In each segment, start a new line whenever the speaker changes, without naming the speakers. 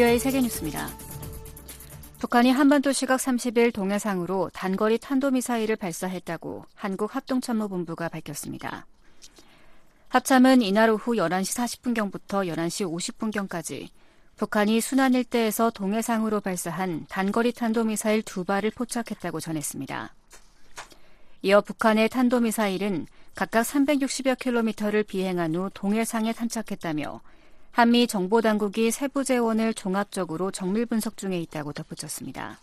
VOA 세계뉴스입니다. 북한이 한반도 시각 30일 동해상으로 단거리 탄도미사일을 발사했다고 한국합동참모본부가 밝혔습니다. 합참은 이날 오후 11시 40분경부터 11시 50분경까지 북한이 순안 일대에서 동해상으로 발사한 단거리 탄도미사일 두 발을 포착했다고 전했습니다. 이어 북한의 탄도미사일은 각각 360여 킬로미터를 비행한 후 동해상에 탄착했다며 한미 정보당국이 세부 재원을 종합적으로 정밀 분석 중에 있다고 덧붙였습니다.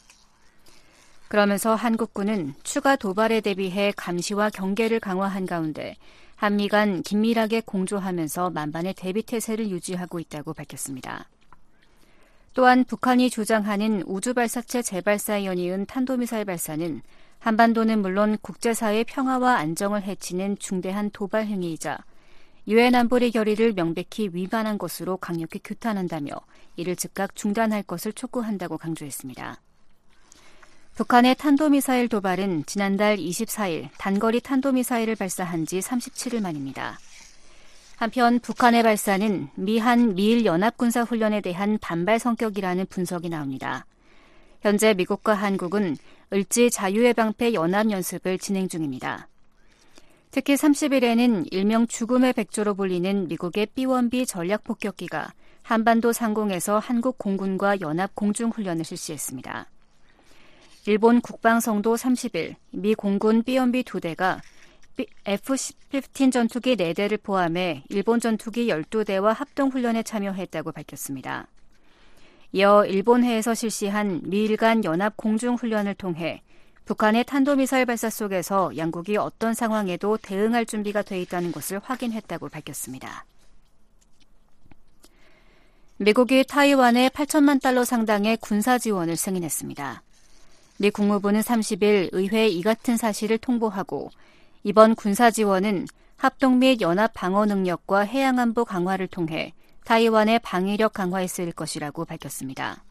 그러면서 한국군은 추가 도발에 대비해 감시와 경계를 강화한 가운데 한미 간 긴밀하게 공조하면서 만반의 대비 태세를 유지하고 있다고 밝혔습니다. 또한 북한이 주장하는 우주발사체 재발사에 연이은 탄도미사일 발사는 한반도는 물론 국제사회 평화와 안정을 해치는 중대한 도발 행위이자 유엔 안보리 결의를 명백히 위반한 것으로 강력히 규탄한다며 이를 즉각 중단할 것을 촉구한다고 강조했습니다. 북한의 탄도미사일 도발은 지난달 24일 단거리 탄도미사일을 발사한 지 37일 만입니다. 한편 북한의 발사는 미한 미일 연합군사 훈련에 대한 반발 성격이라는 분석이 나옵니다. 현재 미국과 한국은 을지 자유의 방패 연합 연습을 진행 중입니다. 특히 30일에는 일명 죽음의 백조로 불리는 미국의 B-1B 전략 폭격기가 한반도 상공에서 한국 공군과 연합 공중 훈련을 실시했습니다. 일본 국방성도 30일 미 공군 B-1B 두 대가 F-15 전투기 4대를 포함해 일본 전투기 12대와 합동 훈련에 참여했다고 밝혔습니다. 이어 일본해에서 실시한 미일 간 연합 공중 훈련을 통해 북한의 탄도미사일 발사 속에서 양국이 어떤 상황에도 대응할 준비가 돼 있다는 것을 확인했다고 밝혔습니다. 미국이 타이완에 8천만 달러 상당의 군사 지원을 승인했습니다. 미 국무부는 30일 의회에 이 같은 사실을 통보하고 이번 군사 지원은 합동 및 연합 방어 능력과 해양 안보 강화를 통해 타이완의 방위력 강화에 쓰일 것이라고 밝혔습니다.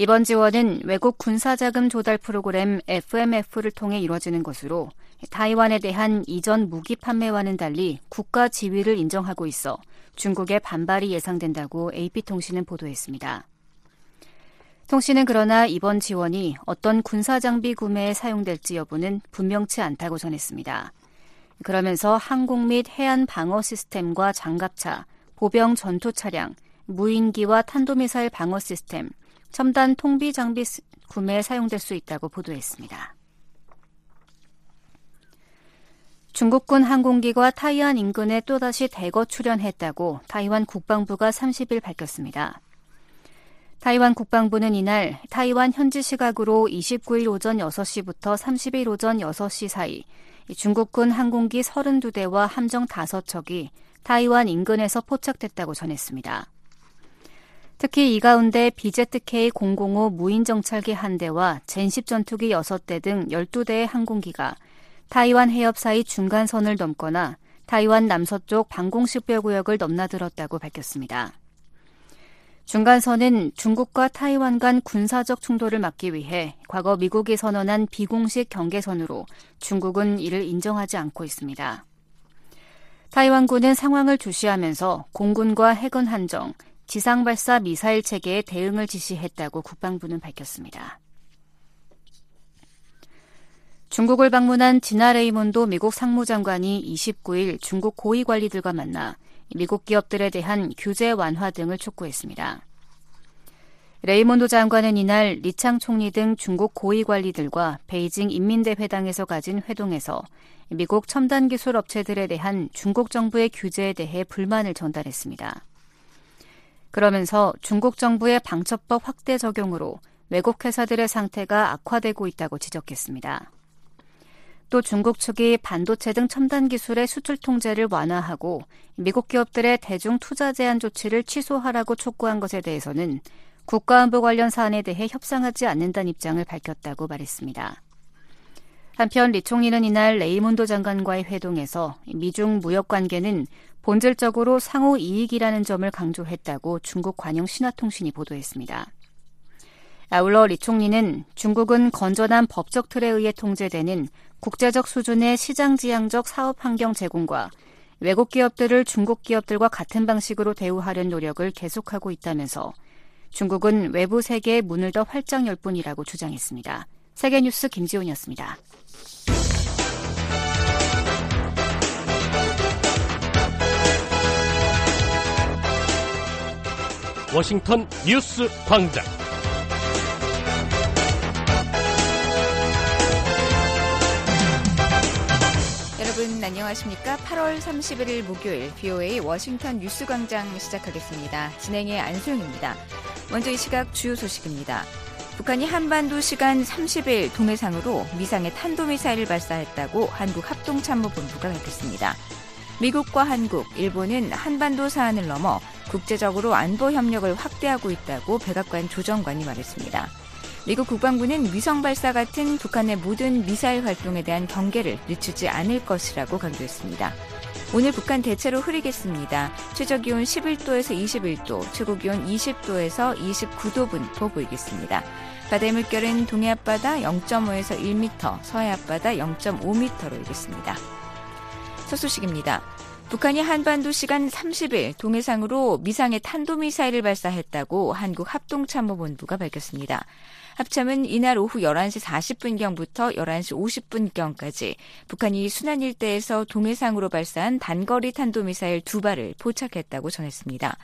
이번 지원은 외국 군사자금 조달 프로그램 FMF를 통해 이뤄지는 것으로 타이완에 대한 이전 무기 판매와는 달리 국가 지위를 인정하고 있어 중국의 반발이 예상된다고 AP통신은 보도했습니다. 통신은 그러나 이번 지원이 어떤 군사장비 구매에 사용될지 여부는 분명치 않다고 전했습니다. 그러면서 항공 및 해안 방어 시스템과 장갑차, 보병 전투 차량, 무인기와 탄도미사일 방어 시스템, 첨단 통비 장비 구매에 사용될 수 있다고 보도했습니다. 중국군 항공기가 타이완 인근에 또다시 대거 출현했다고 타이완 국방부가 30일 밝혔습니다. 타이완 국방부는 이날 타이완 현지 시각으로 29일 오전 6시부터 30일 오전 6시 사이 중국군 항공기 32대와 함정 5척이 타이완 인근에서 포착됐다고 전했습니다. 특히 이 가운데 BZK-005 무인정찰기 한 대와 젠10 전투기 6대 등 12대의 항공기가 타이완 해협 사이 중간선을 넘거나 타이완 남서쪽 방공식별 구역을 넘나들었다고 밝혔습니다. 중간선은 중국과 타이완 간 군사적 충돌을 막기 위해 과거 미국이 선언한 비공식 경계선으로 중국은 이를 인정하지 않고 있습니다. 타이완군은 상황을 주시하면서 공군과 해군 한정, 지상발사 미사일 체계에 대응을 지시했다고 국방부는 밝혔습니다. 중국을 방문한 지나 레이몬도 미국 상무장관이 29일 중국 고위 관리들과 만나 미국 기업들에 대한 규제 완화 등을 촉구했습니다. 레이몬도 장관은 이날 리창 총리 등 중국 고위 관리들과 베이징 인민대회당에서 가진 회동에서 미국 첨단 기술 업체들에 대한 중국 정부의 규제에 대해 불만을 전달했습니다. 그러면서 중국 정부의 방첩법 확대 적용으로 외국 회사들의 상태가 악화되고 있다고 지적했습니다. 또 중국 측이 반도체 등 첨단 기술의 수출 통제를 완화하고 미국 기업들의 대중 투자 제한 조치를 취소하라고 촉구한 것에 대해서는 국가안보 관련 사안에 대해 협상하지 않는다는 입장을 밝혔다고 말했습니다. 한편 리 총리는 이날 레이몬도 장관과의 회동에서 미중 무역 관계는 본질적으로 상호 이익이라는 점을 강조했다고 중국 관영 신화통신이 보도했습니다. 아울러 리 총리는 중국은 건전한 법적 틀에 의해 통제되는 국제적 수준의 시장 지향적 사업 환경 제공과 외국 기업들을 중국 기업들과 같은 방식으로 대우하려는 노력을 계속하고 있다면서
중국은 외부 세계의 문을 더 활짝 열 뿐이라고 주장했습니다. 세계뉴스 김지훈이었습니다.
워싱턴 뉴스 광장.
여러분 안녕하십니까? 8월 31일 목요일 BOA 워싱턴 뉴스 광장 시작하겠습니다. 진행의 안소영입니다. 먼저 이 시각 주요 소식입니다. 북한이 한반도 시간 30일 동해상으로 미상의 탄도미사일을 발사했다고 한국합동참모본부가 밝혔습니다. 미국과 한국, 일본은 한반도 사안을 넘어 국제적으로 안보 협력을 확대하고 있다고 백악관 조정관이 말했습니다. 미국 국방부는 위성 발사 같은 북한의 모든 미사일 활동에 대한 경계를 늦추지 않을 것이라고 강조했습니다. 오늘 북한 대체로 흐리겠습니다. 최저 기온 11도에서 21도, 최고 기온 20도에서 29도 분포 보이겠습니다. 바다의 물결은 동해 앞바다 0.5에서 1m, 서해 앞바다 0.5m로 일겠습니다. 첫 소식입니다. 북한이 한반도 시간 30일 동해상으로 미상의 탄도미사일을 발사했다고 한국 합동참모본부가 밝혔습니다. 합참은 이날 오후 11시 40분경부터 11시 50분경까지 북한이 순안 일대에서 동해상으로 발사한 단거리 탄도미사일 두 발을 포착했다고 전했습니다.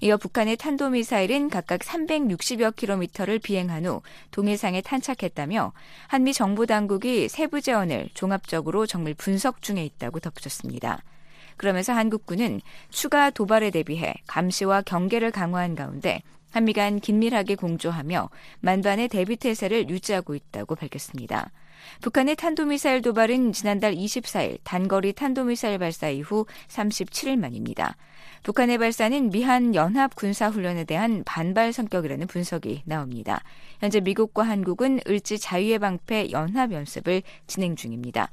이어 북한의 탄도미사일은 각각 360여 킬로미터를 비행한 후 동해상에 탄착했다며 한미 정보 당국이 세부 재원을 종합적으로 정밀 분석 중에 있다고 덧붙였습니다. 그러면서 한국군은 추가 도발에 대비해 감시와 경계를 강화한 가운데 한미 간 긴밀하게 공조하며 만반의 대비 태세를 유지하고 있다고 밝혔습니다. 북한의 탄도미사일 도발은 지난달 24일 단거리 탄도미사일 발사 이후 37일 만입니다. 북한의 발사는 미한 연합 군사 훈련에 대한 반발 성격이라는 분석이 나옵니다. 현재 미국과 한국은 을지 자유의 방패 연합 연습을 진행 중입니다.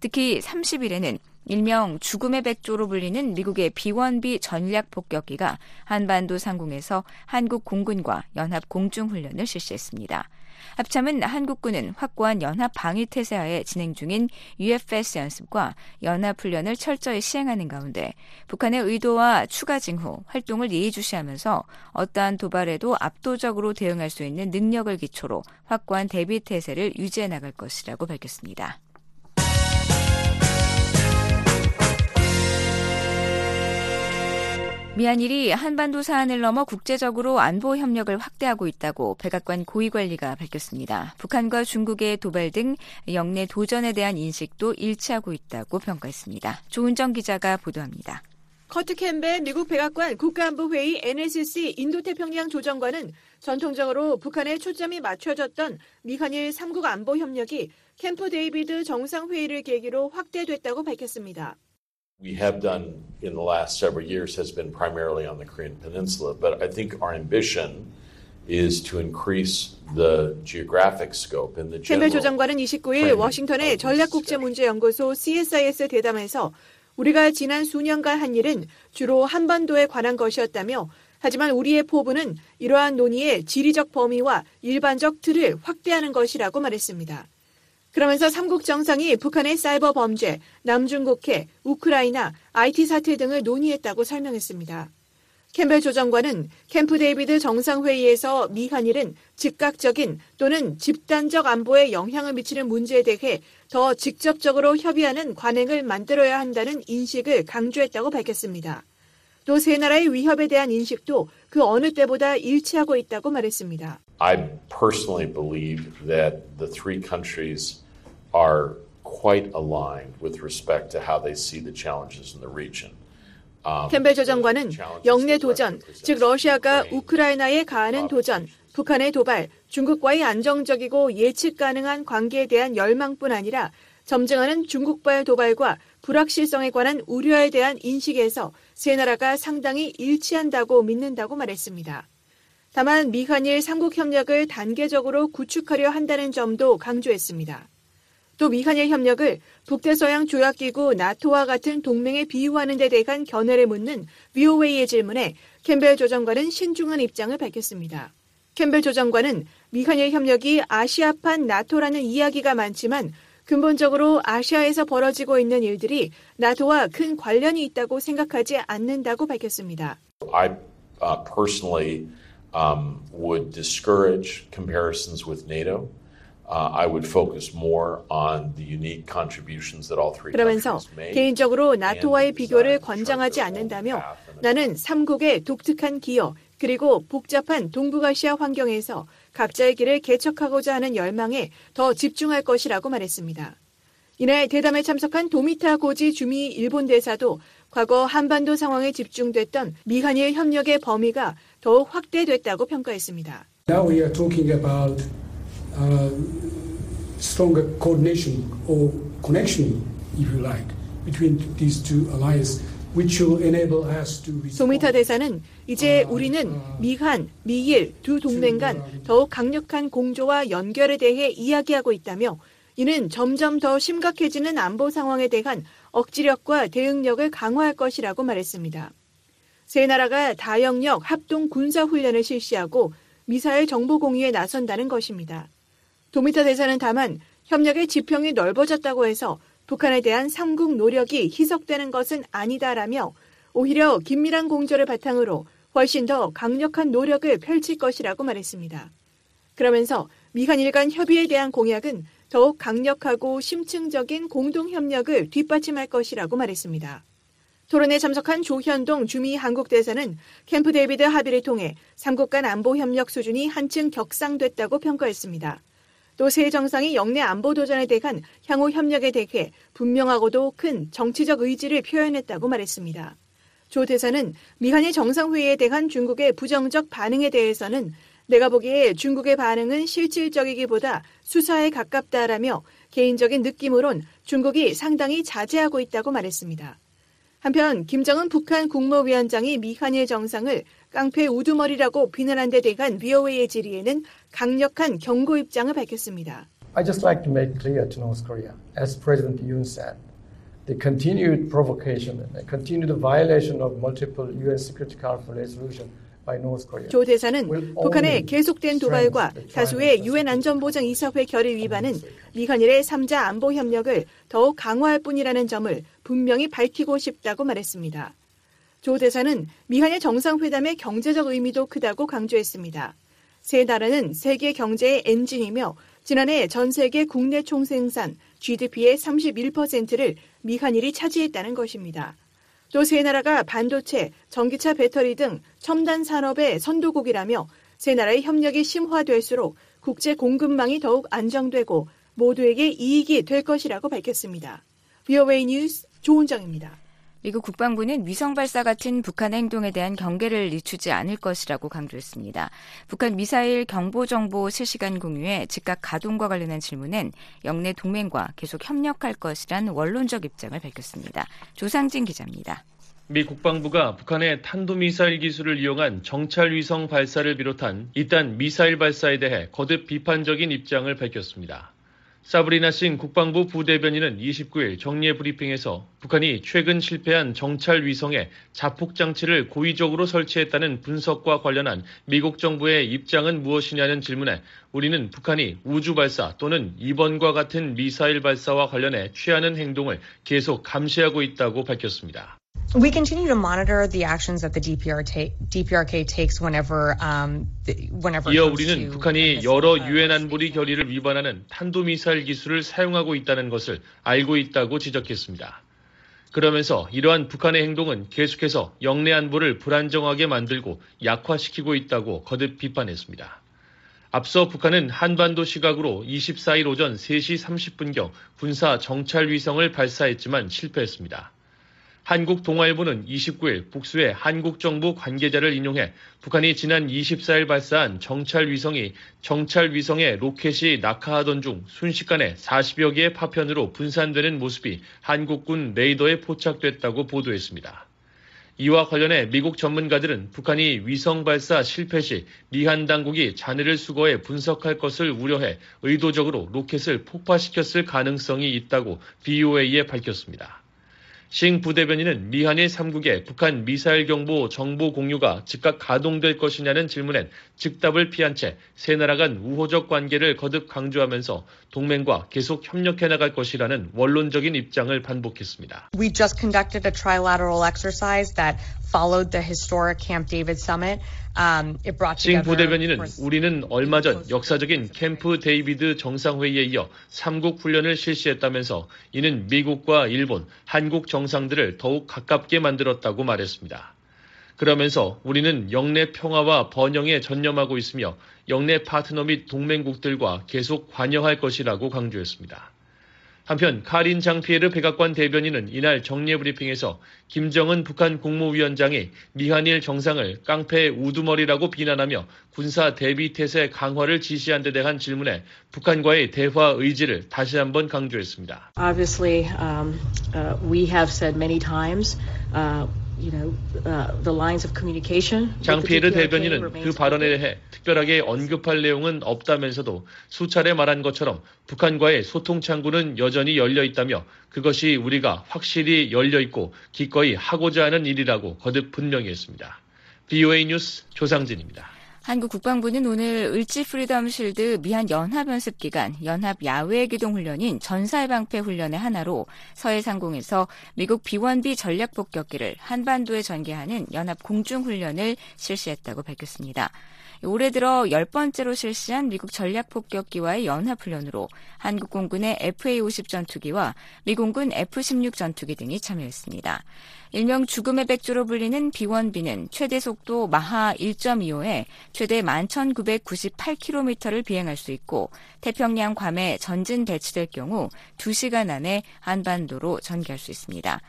특히 30일에는 일명 죽음의 백조로 불리는 미국의 B-1B 전략 폭격기가 한반도 상공에서 한국 공군과 연합 공중 훈련을 실시했습니다. 합참은 한국군은 확고한 연합 방위 태세하에 진행 중인 UFS 연습과 연합 훈련을 철저히 시행하는 가운데 북한의 의도와 추가 징후, 활동을 예의주시하면서 어떠한 도발에도 압도적으로 대응할 수 있는 능력을 기초로 확고한 대비 태세를 유지해 나갈 것이라고 밝혔습니다. 미한일이 한반도 사안을 넘어 국제적으로 안보 협력을 확대하고 있다고 백악관 고위관리가 밝혔습니다. 북한과 중국의 도발 등 역내 도전에 대한 인식도 일치하고 있다고 평가했습니다. 조은정 기자가 보도합니다.
커트 캠벨 미국 백악관 국가안보회의 NSC 인도태평양 조정관은 전통적으로 북한에 초점이 맞춰졌던 미한일 3국 안보 협력이 캠프 데이비드 정상회의를 계기로 확대됐다고 밝혔습니다.
We have done in the last several years has been primarily on the Korean Peninsula. But I think our ambition is to increase the geographic scope and the
캠벨 조장관은 29일 워싱턴의 전략국제문제연구소 CSIS 대담에서 우리가 지난 수년간 한 일은 주로 한반도에 관한 것이었다며 하지만 우리의 포부는 이러한 논의의 지리적 범위와 일반적 틀을 확대하는 것이라고 말했습니다. 그러면서 삼국 정상이 북한의 사이버 범죄, 남중국해, 우크라이나, IT 사태 등을 논의했다고 설명했습니다. 캠벨 조정관은 캠프 데이비드 정상회의에서 미한일은 즉각적인 또는 집단적 안보에 영향을 미치는 문제에 대해 더 직접적으로 협의하는 관행을 만들어야 한다는 인식을 강조했다고 밝혔습니다. 또 세 나라의 위협에 대한 인식도 그 어느 때보다 일치하고 있다고 말했습니다.
I personally believe that the three countries are quite aligned with respect to how they see the challenges in the region.
캠벨 조정관은 영내 도전, 즉 러시아가 우크라이나에 가하는 도전, 북한의 도발, 중국과의 안정적이고 예측 가능한 관계에 대한 열망뿐 아니라 점증하는 중국발 도발과 불확실성에 관한 우려에 대한 인식에서 세 나라가 상당히 일치한다고 믿는다고 말했습니다. 다만 미한일 삼국 협력을 단계적으로 구축하려 한다는 점도 강조했습니다. 또 미한일 협력을 북대서양 조약기구 나토와 같은 동맹에 비유하는 데 대한 견해를 묻는 VOA의 질문에 캠벨 조정관은 신중한 입장을 밝혔습니다. 캠벨 조정관은 미한일 협력이 아시아판 나토라는 이야기가 많지만 근본적으로 아시아에서 벌어지고 있는 일들이 나토와 큰 관련이 있다고 생각하지 않는다고 밝혔습니다.
I uh, personally um, would discourage comparisons with NATO. Uh, I would focus more on the unique contributions that all three
그러면서. 개인적으로 나토와의 비교를 권장하지 않는다며 나는 삼국의 독특한 기여 그리고 복잡한 동북아시아 환경에서 각자의 길을 개척하고자 하는 열망에 더 집중할 것이라고 말했습니다. 이날 대담에 참석한 도미타 고지 주미 일본 대사도 과거 한반도 상황에 집중됐던 미한일 협력의 범위가 더욱 확대됐다고 평가했습니다.
Now we are talking about uh, stronger coordination or connection, if you like, between these two alliances, which will enable us to respond.
도미타 대사는 이제 우리는 미한, 미일 두 동맹 간 더욱 강력한 공조와 연결에 대해 이야기하고 있다며 이는 점점 더 심각해지는 안보 상황에 대한 억지력과 대응력을 강화할 것이라고 말했습니다. 세 나라가 다영역 합동 군사 훈련을 실시하고 미사일 정보 공유에 나선다는 것입니다. 도미타 대사는 다만 협력의 지평이 넓어졌다고 해서 북한에 대한 삼국 노력이 희석되는 것은 아니다라며 오히려 긴밀한 공조를 바탕으로 훨씬 더 강력한 노력을 펼칠 것이라고 말했습니다. 그러면서 미한일 간 협의에 대한 공약은 더욱 강력하고 심층적인 공동 협력을 뒷받침할 것이라고 말했습니다. 토론에 참석한 조현동 주미 한국 대사는 캠프 데이비드 합의를 통해 삼국 간 안보 협력 수준이 한층 격상됐다고 평가했습니다. 또 세 정상이 역내 안보 도전에 대한 향후 협력에 대해 분명하고도 큰 정치적 의지를 표현했다고 말했습니다. 조 대사는 미한일 정상회의에 대한 중국의 부정적 반응에 대해서는 내가 보기에 중국의 반응은 실질적이기보다 수사에 가깝다라며 개인적인 느낌으론 중국이 상당히 자제하고 있다고 말했습니다. 한편 김정은 북한 국무위원장이 미한일 정상을 깡패 우두머리라고 비난한 데 대한 VOA의 질의에는 강력한 경고 입장을 밝혔습니다.
I just like to make clear to North Korea, as President Yoon said, the continued provocation and the continued violation of multiple UN Security Council Korea.
조 대사는
will
북한의 계속된 도발과 다수의 유엔 안전보장이사회 결의 위반은 미한일의 3자 안보 협력을 더욱 강화할 뿐이라는 점을 분명히 밝히고 싶다고 말했습니다. 조 대사는 미한일 정상회담의 경제적 의미도 크다고 강조했습니다. 세 나라는 세계 경제의 엔진이며 지난해 전 세계 국내 총생산 GDP의 31%를 미한일이 차지했다는 것입니다. 또 세 나라가 반도체, 전기차 배터리 등 첨단 산업의 선도국이라며 세 나라의 협력이 심화될수록 국제 공급망이 더욱 안정되고 모두에게 이익이 될 것이라고 밝혔습니다. VOA 뉴스 조은정입니다.
미국 국방부는 위성 발사 같은 북한의 행동에 대한 경계를 늦추지 않을 것이라고 강조했습니다. 북한 미사일 경보 정보 실시간 공유에 즉각 가동과 관련한 질문엔 영내 동맹과 계속 협력할 것이란 원론적 입장을 밝혔습니다. 조상진 기자입니다.
미 국방부가 북한의 탄도미사일 기술을 이용한 정찰 위성 발사를 비롯한 이딴 미사일 발사에 대해 거듭 비판적인 입장을 밝혔습니다. 사브리나 싱 국방부 부대변인은 29일 정례 브리핑에서 북한이 최근 실패한 정찰 위성에 자폭 장치를 고의적으로 설치했다는 분석과 관련한 미국 정부의 입장은 무엇이냐는 질문에 우리는 북한이 우주 발사 또는 이번과 같은 미사일 발사와 관련해 취하는 행동을 계속 감시하고 있다고 밝혔습니다.
We continue to monitor the actions that the DPR ta- DPRK takes whenever, um, the, whenever.
이어 우리는 북한이 여러 유엔 안보리 결의를 위반하는 탄도미사일 기술을 사용하고 있다는 것을 알고 있다고 지적했습니다. 그러면서 이러한 북한의 행동은 계속해서 영내 안보를 불안정하게 만들고 약화시키고 있다고 거듭 비판했습니다. 앞서 북한은 한반도 시각으로 24일 오전 3시 30분경 군사 정찰 위성을 발사했지만 실패했습니다. 한국 동아일보는 29일 복수의 한국 정부 관계자를 인용해 북한이 지난 24일 발사한 정찰 위성이 정찰 위성에 로켓이 낙하하던 중 순식간에 40여 개의 파편으로 분산되는 모습이 한국군 레이더에 포착됐다고 보도했습니다. 이와 관련해 미국 전문가들은 북한이 위성 발사 실패 시 미한 당국이 잔해를 수거해 분석할 것을 우려해 의도적으로 로켓을 폭파시켰을 가능성이 있다고 VOA에 밝혔습니다. 싱 부대변인은 미한일 3국의 북한 미사일 경보 정보 공유가 즉각 가동될 것이냐는 질문엔 즉답을 피한 채 세 나라 간 우호적 관계를 거듭 강조하면서 동맹과 계속 협력해 나갈 것이라는 원론적인 입장을 반복했습니다.
We just conducted a trilateral exercise that followed the historic Camp David summit.
Um,
싱 부대변인은 우리는 얼마 전 역사적인 캠프 데이비드 정상회의에 이어 3국 훈련을 실시했다면서 이는 미국과 일본, 한국 정상들을 더욱 가깝게 만들었다고 말했습니다. 그러면서 우리는 영내 평화와 번영에 전념하고 있으며 영내 파트너 및 동맹국들과 계속 관여할 것이라고 강조했습니다. 한편 카린 장피에르 백악관 대변인은 이날 정례 브리핑에서 김정은 북한 국무위원장이 미한일 정상을 깡패 우두머리라고 비난하며 군사 대비 태세 강화를 지시한 데 대한 질문에 북한과의 대화 의지를 다시 한번 강조했습니다.
Obviously, um, uh, we have said many times. Uh,
장피에르 대변인은 그 발언에 대해 특별하게 언급할 내용은 없다면서도 수차례 말한 것처럼 북한과의 소통 창구는 여전히 열려 있다며 그것이 우리가 확실히 열려 있고 기꺼이 하고자 하는 일이라고 거듭 분명히 했습니다. VOA 뉴스 조상진입니다.
한국 국방부는 오늘 을지 프리덤 실드 미한 연합 연습 기간 연합 야외 기동 훈련인 전사의 방패 훈련의 하나로 서해 상공에서 미국 B1B 전략 폭격기를 한반도에 전개하는 연합 공중 훈련을 실시했다고 밝혔습니다. 올해 들어 10번째로 실시한 미국 전략 폭격기와의 연합 훈련으로 한국 공군의 FA-50 전투기와 미공군 F-16 전투기 등이 참여했습니다. 일명 죽음의 백조로 불리는 B-1B는 최대 속도 마하 1.25에 최대 11,998km를 비행할 수 있고 태평양 괌에 전진 배치될 경우 2시간 안에 한반도로 전개할 수 있습니다.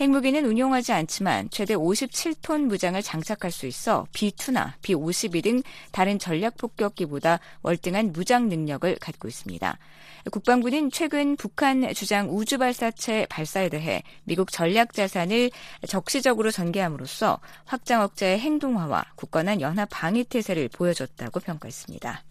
핵무기는 운용하지 않지만 최대 57톤 무장을 장착할 수 있어 B2나 B52 등 다른 전략 폭격기보다 월등한 무장 능력을 갖고 있습니다. 국방부는 최근 북한 주장 우주 발사체 발사에 대해 미국 전략 자산을 적시적으로 전개함으로써 확장 억제의 행동화와 굳건한 연합 방위 태세를 보여줬다고 평가했습니다.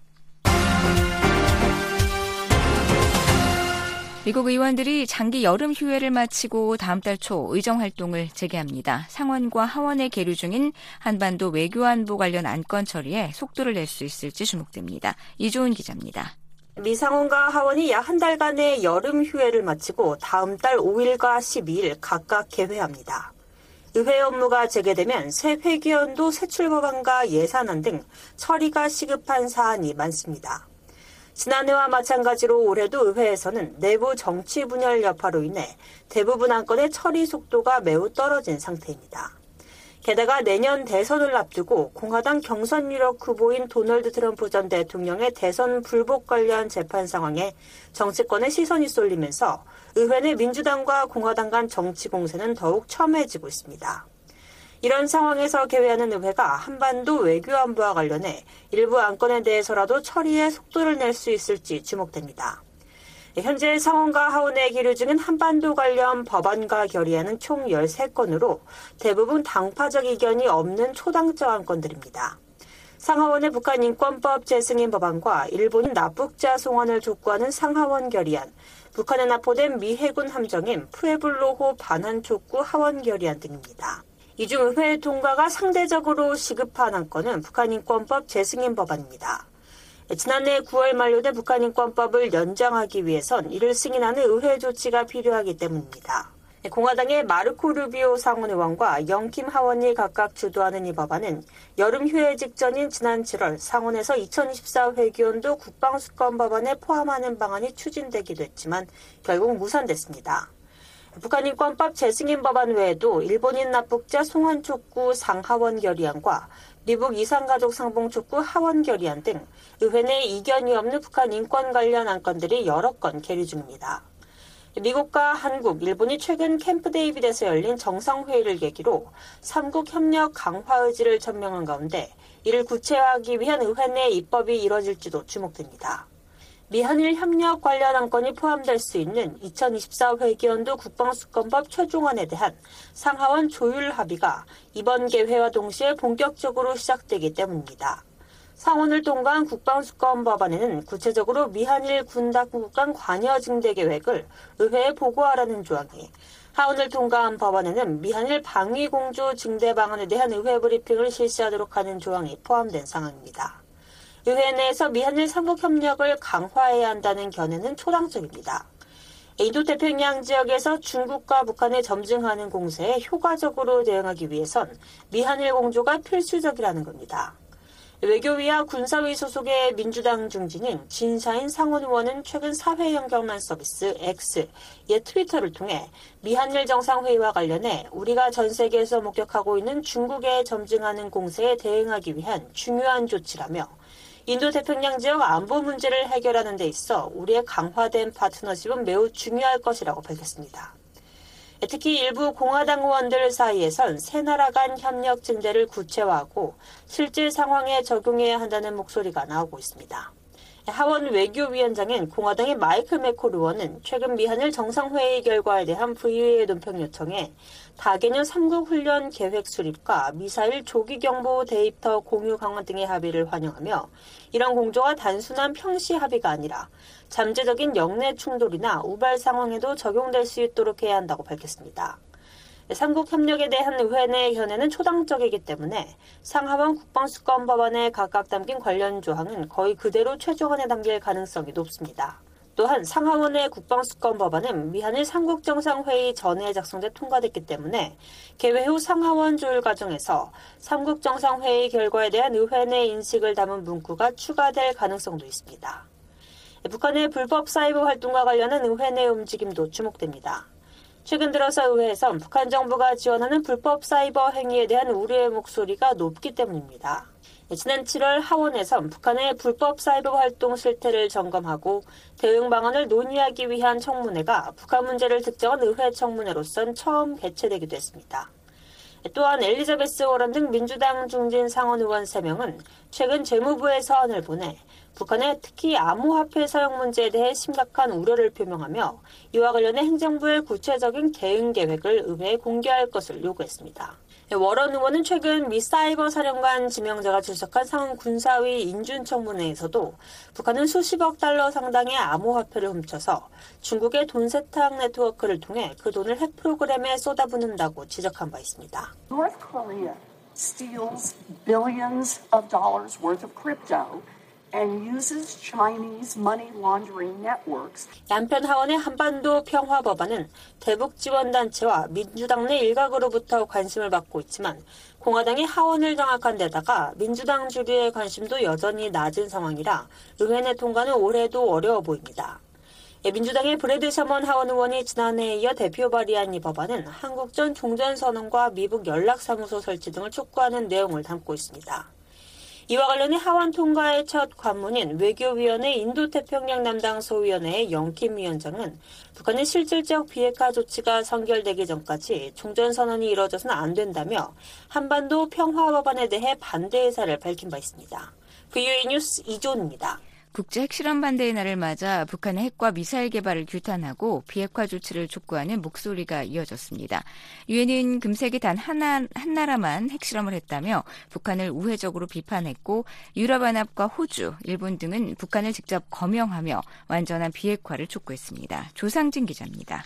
미국 의원들이 장기 여름 휴회를 마치고 다음 달 초 의정 활동을 재개합니다. 상원과 하원에 계류 중인 한반도 외교안보 관련 안건 처리에 속도를 낼 수 있을지 주목됩니다. 이조은 기자입니다.
미 상원과 하원이 약 한 달간의 여름 휴회를 마치고 다음 달 5일과 12일 각각 개회합니다. 의회 업무가 재개되면 새 회기연도 세출법안과 예산안 등 처리가 시급한 사안이 많습니다. 지난해와 마찬가지로 올해도 의회에서는 내부 정치 분열 여파로 인해 대부분 안건의 처리 속도가 매우 떨어진 상태입니다. 게다가 내년 대선을 앞두고 공화당 경선 유력 후보인 도널드 트럼프 전 대통령의 대선 불복 관련 재판 상황에 정치권의 시선이 쏠리면서 의회 내 민주당과 공화당 간 정치 공세는 더욱 첨예해지고 있습니다. 이런 상황에서 개회하는 의회가 한반도 외교 안보와 관련해 일부 안건에 대해서라도 처리에 속도를 낼 수 있을지 주목됩니다. 현재 상원과 하원에 계류 중인 한반도 관련 법안과 결의안은 총 13건으로 대부분 당파적 이견이 없는 초당적 안건들입니다. 상하원의 북한 인권법 재승인 법안과 일본인 납북자 송환을 촉구하는 상하원 결의안, 북한에 납포된 미 해군 함정인 푸에블로호 반환 촉구 하원 결의안 등입니다. 이중 의회 통과가 상대적으로 시급한 안건은 북한인권법 재승인 법안입니다. 지난해 9월 만료된 북한인권법을 연장하기 위해선 이를 승인하는 의회 조치가 필요하기 때문입니다. 공화당의 마르코 루비오 상원의원과 영킴 하원이 각각 주도하는 이 법안은 여름 휴회 직전인 지난 7월 상원에서 2024 회기연도 국방수권 법안에 포함하는 방안이 추진되기도 했지만 결국 무산됐습니다. 북한 인권법 재승인 법안 외에도 일본인 납북자 송환 촉구 상하원 결의안과 미국 이산가족 상봉 촉구 하원 결의안 등 의회 내 이견이 없는 북한 인권 관련 안건들이 여러 건 계류 중입니다. 미국과 한국, 일본이 최근 캠프 데이비드에서 열린 정상회의를 계기로 삼국 협력 강화 의지를 천명한 가운데 이를 구체화하기 위한 의회 내 입법이 이뤄질지도 주목됩니다. 미한일 협력 관련 안건이 포함될 수 있는 2024 회기연도 국방수권법 최종안에 대한 상하원 조율 합의가 이번 개회와 동시에 본격적으로 시작되기 때문입니다. 상원을 통과한 국방수권 법안에는 구체적으로 미한일 군당국 간 관여 증대 계획을 의회에 보고하라는 조항이 하원을 통과한 법안에는 미한일 방위공조 증대 방안에 대한 의회 브리핑을 실시하도록 하는 조항이 포함된 상황입니다. 내에서 미한일 삼국 협력을 강화해야 한다는 견해는 초당적입니다. 인도태평양 지역에서 중국과 북한을 점증하는 공세에 효과적으로 대응하기 위해선 미한일 공조가 필수적이라는 겁니다. 외교위와 군사위 소속의 민주당 중진인 진샤인 상원 의원은 최근 사회 연결만 서비스 X, 옛 트위터를 통해 미한일 정상회의와 관련해 우리가 전 세계에서 목격하고 있는 중국에 점증하는 공세에 대응하기 위한 중요한 조치라며 인도 태평양 지역 안보 문제를 해결하는 데 있어 우리의 강화된 파트너십은 매우 중요할 것이라고 밝혔습니다. 특히 일부 공화당 의원들 사이에선 세 나라 간 협력 증대를 구체화하고 실제 상황에 적용해야 한다는 목소리가 나오고 있습니다. 하원 외교위원장인 공화당의 마이클 맥콜 의원은 최근 미한일 정상회의 결과에 대한 VOA의 논평 요청에 다개년 3국 훈련 계획 수립과 미사일 조기 경보 데이터 공유 강화 등의 합의를 환영하며 이런 공조가 단순한 평시 합의가 아니라 잠재적인 영내 충돌이나 우발 상황에도 적용될 수 있도록 해야 한다고 밝혔습니다. 삼국 협력에 대한 의회 내 견해는 초당적이기 때문에 상하원 국방수권 법안에 각각 담긴 관련 조항은 거의 그대로 최종안에 담길 가능성이 높습니다. 또한 상하원의 국방수권 법안은 미한일 삼국정상회의 전에 작성돼 통과됐기 때문에 개회 후 상하원 조율 과정에서 삼국정상회의 결과에 대한 의회 내 인식을 담은 문구가 추가될 가능성도 있습니다. 북한의 불법 사이버 활동과 관련한 의회 내 움직임도 주목됩니다. 최근 들어서 의회에선 북한 정부가 지원하는 불법 사이버 행위에 대한 우려의 목소리가 높기 때문입니다. 지난 7월 하원에선 북한의 불법 사이버 활동 실태를 점검하고 대응 방안을 논의하기 위한 청문회가 북한 문제를 특정한 의회 청문회로선 처음 개최되기도 했습니다. 또한 엘리자베스 워런 등 민주당 중진 상원 의원 3명은 최근 재무부에 서한을 보내 북한의 특히 암호화폐 사용 문제에 대해 심각한 우려를 표명하며 이와 관련해 행정부의 구체적인 대응 계획을 의회에 공개할 것을 요구했습니다. 워런 의원은 최근 미 사이버 사령관 지명자가 출석한 상원 군사위 인준청문회에서도 북한은 수십억 달러 상당의 암호화폐를 훔쳐서 중국의 돈 세탁 네트워크를 통해 그 돈을 핵 프로그램에 쏟아붓는다고 지적한 바 있습니다. North Korea steals billions of dollars worth of crypto 남편 하원의 한반도 평화 법안은 대북 지원 단체와 민주당 내 일각으로부터 관심을 받고 있지만 공화당이 하원을 장악한 데다가 민주당 주류의 관심도 여전히 낮은 상황이라 의회 내 통과는 올해도 어려워 보입니다. 예, 민주당의 브래드 셔먼 하원 의원이 지난해에 이어 대표 발의한 이 법안은 한국 전 종전선언과 미북 연락사무소 설치 등을 촉구하는 내용을 담고 있습니다. 이와 관련해 하원 통과의 첫 관문인 외교위원회 인도태평양 담당 소위원회의 영킴 위원장은 북한의 실질적 비핵화 조치가 선결되기 전까지 종전선언이 이뤄져서는 안 된다며 한반도 평화법안에 대해 반대 의사를 밝힌 바 있습니다. VOA 뉴스 이존입니다.
국제 핵실험 반대의 날을 맞아 북한의 핵과 미사일 개발을 규탄하고 비핵화 조치를 촉구하는 목소리가 이어졌습니다. 유엔은 금세기 단 하나, 한 나라만 핵실험을 했다며 북한을 우회적으로 비판했고 유럽연합과 호주, 일본 등은 북한을 직접 거명하며 완전한 비핵화를 촉구했습니다. 조상진 기자입니다.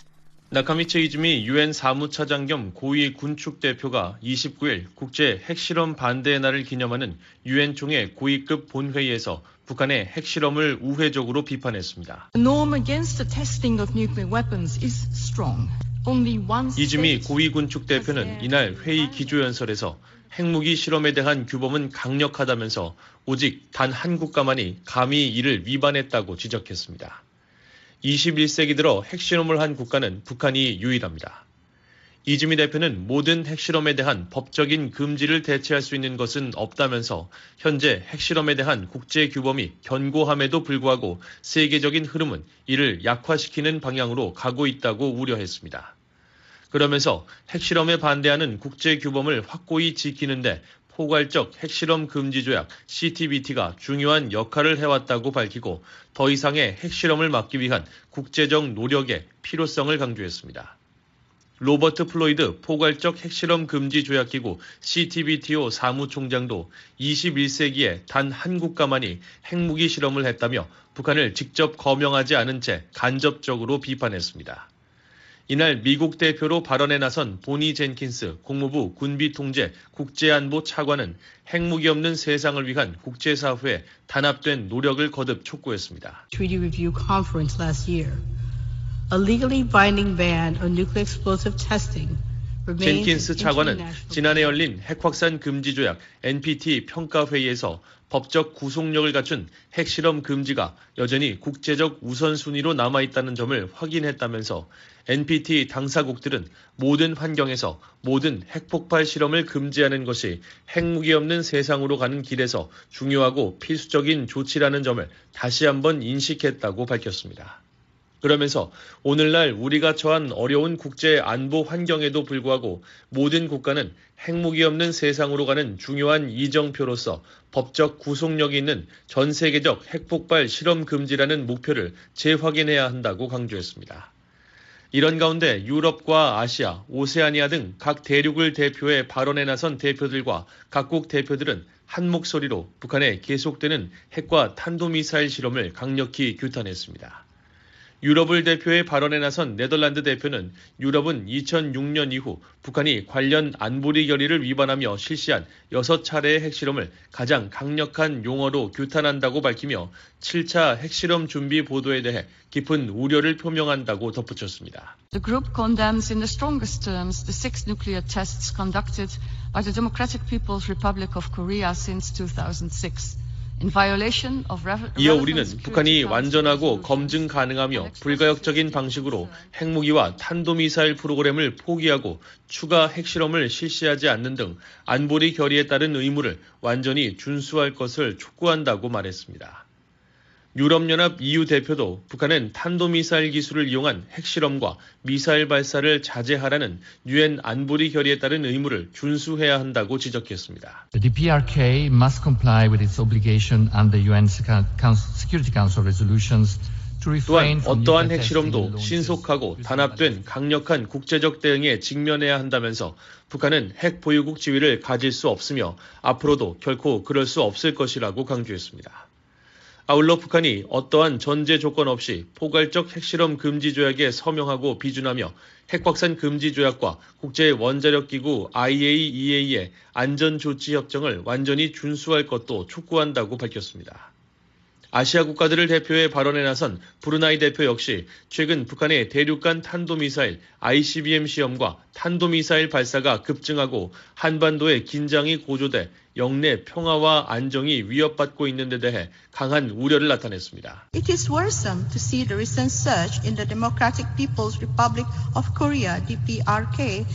나카미츠 이즈미 유엔 사무차장 겸 고위 군축 대표가 29일 국제 핵실험 반대의 날을 기념하는 유엔 총회 고위급 본회의에서 북한의 핵실험을 우회적으로 비판했습니다. 이즈미 고위 군축 대표는 이날 회의 기조연설에서 핵무기 실험에 대한 규범은 강력하다면서 오직 단 한 국가만이 감히 이를 위반했다고 지적했습니다. 21세기 들어 핵실험을 한 국가는 북한이 유일합니다. 이즈미 대표는 모든 핵실험에 대한 법적인 금지를 대체할 수 있는 것은 없다면서 현재 핵실험에 대한 국제 규범이 견고함에도 불구하고 세계적인 흐름은 이를 약화시키는 방향으로 가고 있다고 우려했습니다. 그러면서 핵실험에 반대하는 국제 규범을 확고히 지키는데 포괄적 핵실험 금지 조약 CTBT가 중요한 역할을 해왔다고 밝히고 더 이상의 핵실험을 막기 위한 국제적 노력의 필요성을 강조했습니다. 로버트 플로이드 포괄적 핵실험 금지 조약기구 CTBTO 사무총장도 21세기에 단 한 국가만이 핵무기 실험을 했다며 북한을 직접 거명하지 않은 채 간접적으로 비판했습니다. 이날 미국 대표로 발언에 나선 보니 젠킨스 국무부 군비통제 국제안보 차관은 핵무기 없는 세상을 위한 국제사회에 단합된 노력을 거듭 촉구했습니다.
A legally binding ban on nuclear explosive testing
젠킨스 차관은 지난해 열린 핵확산 금지 조약 NPT 평가 회의에서 법적 구속력을 갖춘 핵실험 금지가 여전히 국제적 우선순위로 남아 있다는 점을 확인했다면서 NPT 당사국들은 모든 환경에서 모든 핵폭발 실험을 금지하는 것이 핵무기 없는 세상으로 가는 길에서 중요하고 필수적인 조치라는 점을 다시 한번 인식했다고 밝혔습니다. 그러면서 오늘날 우리가 처한 어려운 국제 안보 환경에도 불구하고 모든 국가는 핵무기 없는 세상으로 가는 중요한 이정표로서 법적 구속력이 있는 전 세계적 핵폭발 실험 금지라는 목표를 재확인해야 한다고 강조했습니다. 이런 가운데 유럽과 아시아, 오세아니아 등 각 대륙을 대표해 발언에 나선 대표들과 각국 대표들은 한 목소리로 북한의 계속되는 핵과 탄도미사일 실험을 강력히 규탄했습니다. 유럽을 대표해 발언에 나선 네덜란드 대표는 유럽은 2006년 이후 북한이 관련 안보리 결의를 위반하며 실시한 6차례의 핵실험을 가장 강력한 용어로 규탄한다고 밝히며 7차 핵실험 준비 보도에 대해 깊은 우려를 표명한다고 덧붙였습니다.
The group condemns in the strongest terms the six nuclear tests conducted by the Democratic People's Republic of Korea since 2006.
이어 우리는 북한이 완전하고 검증 가능하며 불가역적인 방식으로 핵무기와 탄도미사일 프로그램을 포기하고 추가 핵실험을 실시하지 않는 등 안보리 결의에 따른 의무를 완전히 준수할 것을 촉구한다고 말했습니다. 유럽연합 EU 대표도 북한은 탄도미사일 기술을 이용한 핵실험과 미사일 발사를 자제하라는 유엔 안보리 결의에 따른 의무를 준수해야 한다고 지적했습니다.
The DPRK must comply with its obligation under UN Security Council resolutions
또한 어떠한 핵실험도 신속하고 단합된 강력한 국제적 대응에 직면해야 한다면서 북한은 핵 보유국 지위를 가질 수 없으며 앞으로도 결코 그럴 수 없을 것이라고 강조했습니다. 아울러 북한이 어떠한 전제 조건 없이 포괄적 핵실험 금지 조약에 서명하고 비준하며 핵확산 금지 조약과 국제 원자력 기구 IAEA의 안전 조치 협정을 완전히 준수할 것도 촉구한다고 밝혔습니다. 아시아 국가들을 대표해 발언에 나선 브루나이 대표 역시 최근 북한의 대륙간 탄도미사일 ICBM 시험과 탄도미사일 발사가 급증하고 한반도의 긴장이 고조돼 영내 평화와 안정이 위협받고 있는 데 대해 강한 우려를 나타냈습니다.
It is worrisome to see the recent surge in the Democratic People's Republic of Korea (DPRK)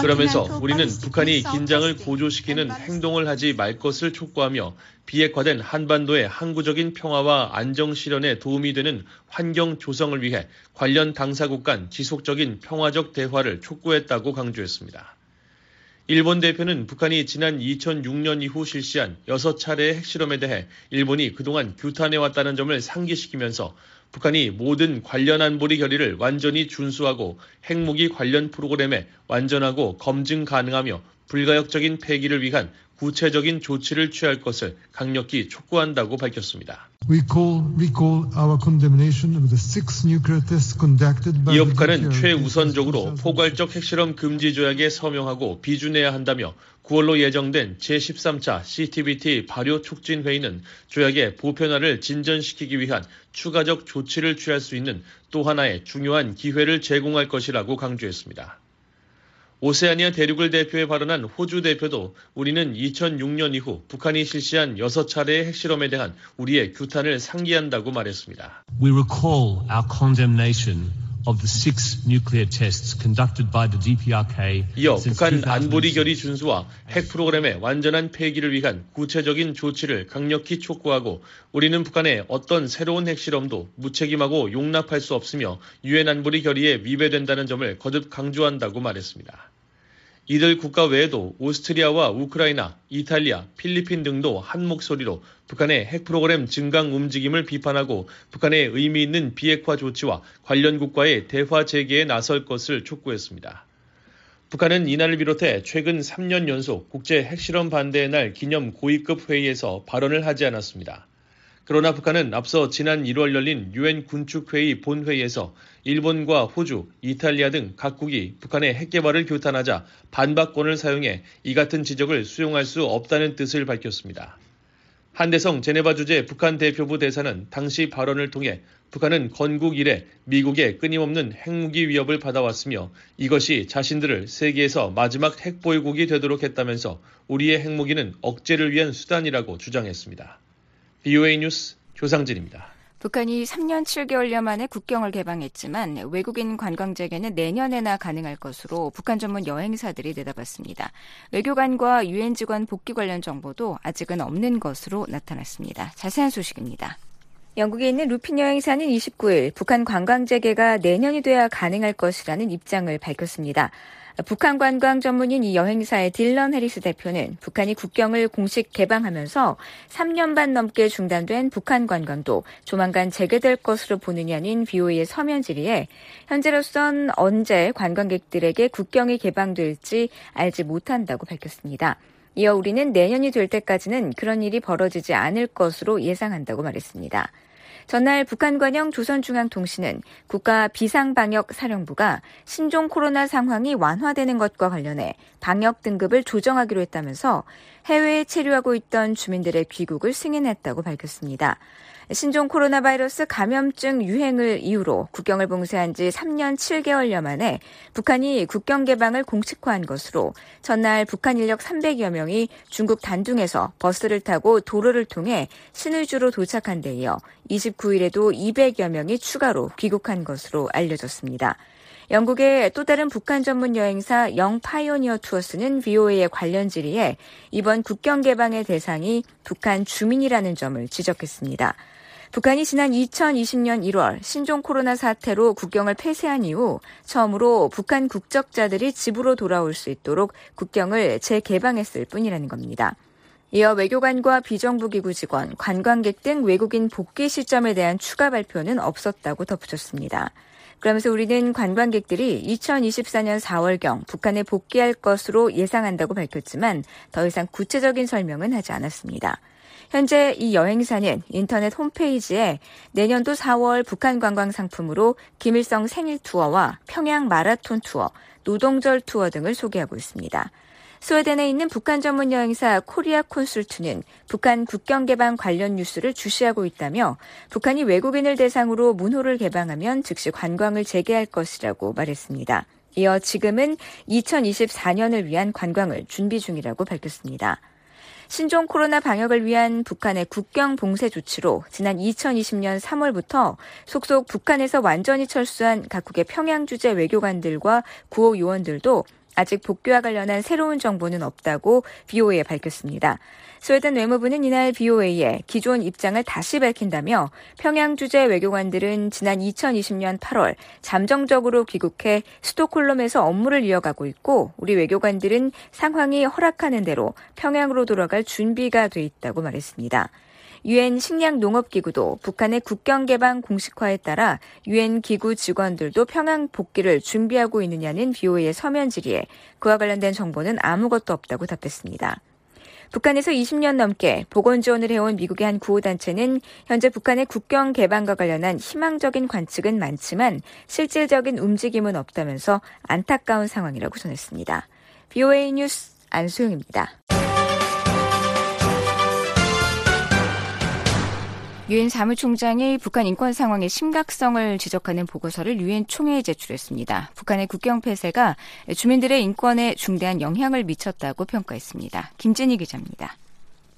그러면서 우리는 북한이 긴장을 고조시키는 행동을 하지 말 것을 촉구하며 비핵화된 한반도의 항구적인 평화와 안정 실현에 도움이 되는 환경 조성을 위해 관련 당사국 간 지속적인 평화적 대화를 촉구했다 고 강조했습니다. 일본 대표는 북한이 지난 2006년 이후 실시한 6차례의 핵실험에 대해 일본이 그동안 규탄해왔다는 점을 상기시키면서 북한이 모든 관련 안보리 결의를 완전히 준수하고 핵무기 관련 프로그램에 완전하고 검증 가능하며 불가역적인 폐기를 위한 구체적인 조치를 취할 것을 강력히 촉구한다고 밝혔습니다. 북한은 최우선적으로 포괄적 핵실험 금지 조약에 서명하고 비준해야 한다며 9월로 예정된 제13차 CTBT 발효 촉진 회의는 조약의 보편화를 진전시키기 위한 추가적 조치를 취할 수 있는 또 하나의 중요한 기회를 제공할 것이라고 강조했습니다. 오세아니아 대륙을 대표해 발언한 호주 대표도 우리는 2006년 이후 북한이 실시한 6차례의 핵실험에 대한 우리의 규탄을 상기한다고 말했습니다.
We recall our condemnation of the six nuclear tests conducted by the DPRK.
이어 북한 안보리 결의 준수와 핵 프로그램의 완전한 폐기를 위한 구체적인 조치를 강력히 촉구하고 우리는 북한의 어떤 새로운 핵실험도 무책임하고 용납할 수 없으며 유엔 안보리 결의에 위배된다는 점을 거듭 강조한다고 말했습니다. 이들 국가 외에도 오스트리아와 우크라이나, 이탈리아, 필리핀 등도 한 목소리로 북한의 핵 프로그램 증강 움직임을 비판하고 북한의 의미 있는 비핵화 조치와 관련 국가의 대화 재개에 나설 것을 촉구했습니다. 북한은 이날을 비롯해 최근 3년 연속 국제 핵실험 반대의 날 기념 고위급 회의에서 발언을 하지 않았습니다. 그러나 북한은 앞서 지난 1월 열린 유엔 군축회의 본회의에서 일본과 호주, 이탈리아 등 각국이 북한의 핵 개발을 규탄하자 반박권을 사용해 이 같은 지적을 수용할 수 없다는 뜻을 밝혔습니다. 한대성 제네바 주재 북한 대표부 대사는 당시 발언을 통해 북한은 건국 이래 미국의 끊임없는 핵무기 위협을 받아왔으며 이것이 자신들을 세계에서 마지막 핵보유국이 되도록 했다면서 우리의 핵무기는 억제를 위한 수단이라고 주장했습니다. BOA 뉴스 조상진입니다.
북한이 3년 7개월여 만에 국경을 개방했지만 외국인 관광객에는 내년에나 가능할 것으로 북한 전문 여행사들이 내다봤습니다. 외교관과 유엔 직원 복귀 관련 정보도 아직은 없는 것으로 나타났습니다. 자세한 소식입니다. 영국에 있는 루핀 여행사는 29일 북한 관광 재개가 내년이 돼야 가능할 것이라는 입장을 밝혔습니다. 북한 관광 전문인 이 여행사의 딜런 해리스 대표는 북한이 국경을 공식 개방하면서 3년 반 넘게 중단된 북한 관광도 조만간 재개될 것으로 보느냐는 BOA의 서면 질의에 현재로선 언제 관광객들에게 국경이 개방될지 알지 못한다고 밝혔습니다. 이어 우리는 내년이 될 때까지는 그런 일이 벌어지지 않을 것으로 예상한다고 말했습니다. 전날 북한관영 조선중앙통신은 국가 비상방역사령부가 신종 코로나 상황이 완화되는 것과 관련해 방역 등급을 조정하기로 했다면서 해외에 체류하고 있던 주민들의 귀국을 승인했다고 밝혔습니다. 신종 코로나 바이러스 감염증 유행을 이유로 국경을 봉쇄한 지 3년 7개월여 만에 북한이 국경 개방을 공식화한 것으로 전날 북한 인력 300여 명이 중국 단둥에서 버스를 타고 도로를 통해 신의주로 도착한 데 이어 29일에도 200여 명이 추가로 귀국한 것으로 알려졌습니다. 영국의 또 다른 북한 전문 여행사 영 파이오니어 투어스는 VOA의 관련 질의에 이번 국경 개방의 대상이 북한 주민이라는 점을 지적했습니다. 북한이 지난 2020년 1월 신종 코로나 사태로 국경을 폐쇄한 이후 처음으로 북한 국적자들이 집으로 돌아올 수 있도록 국경을 재개방했을 뿐이라는 겁니다. 이어 외교관과 비정부 기구 직원, 관광객 등 외국인 복귀 시점에 대한 추가 발표는 없었다고 덧붙였습니다. 그러면서 우리는 관광객들이 2024년 4월경 북한에 복귀할 것으로 예상한다고 밝혔지만 더 이상 구체적인 설명은 하지 않았습니다. 현재 이 여행사는 인터넷 홈페이지에 내년도 4월 북한 관광 상품으로 김일성 생일 투어와 평양 마라톤 투어, 노동절 투어 등을 소개하고 있습니다. 스웨덴에 있는 북한 전문 여행사 코리아 콘술트는 북한 국경 개방 관련 뉴스를 주시하고 있다며 북한이 외국인을 대상으로 문호를 개방하면 즉시 관광을 재개할 것이라고 말했습니다. 이어 지금은 2024년을 위한 관광을 준비 중이라고 밝혔습니다. 신종 코로나 방역을 위한 북한의 국경 봉쇄 조치로 지난 2020년 3월부터 속속 북한에서 완전히 철수한 각국의 평양 주재 외교관들과 구호 요원들도 아직 복귀와 관련한 새로운 정보는 없다고 BOA에 밝혔습니다. 스웨덴 외무부는 이날 BOA에 기존 입장을 다시 밝힌다며 평양 주재 외교관들은 지난 2020년 8월 잠정적으로 귀국해 스톡홀름에서 업무를 이어가고 있고 우리 외교관들은 상황이 허락하는 대로 평양으로 돌아갈 준비가 돼 있다고 말했습니다. 유엔 식량 농업 기구도 북한의 국경 개방 공식화에 따라 유엔 기구 직원들도 평양 복귀를 준비하고 있느냐는 BOA의 서면 질의에 그와 관련된 정보는 아무것도 없다고 답했습니다. 북한에서 20년 넘게 보건 지원을 해온 미국의 한 구호단체는 현재 북한의 국경 개방과 관련한 희망적인 관측은 많지만 실질적인 움직임은 없다면서 안타까운 상황이라고 전했습니다. BOA 뉴스 안수영입니다. 유엔 사무총장이 북한 인권 상황의 심각성을 지적하는 보고서를 유엔 총회에 제출했습니다. 북한의 국경 폐쇄가 주민들의 인권에 중대한 영향을 미쳤다고 평가했습니다. 김진희 기자입니다.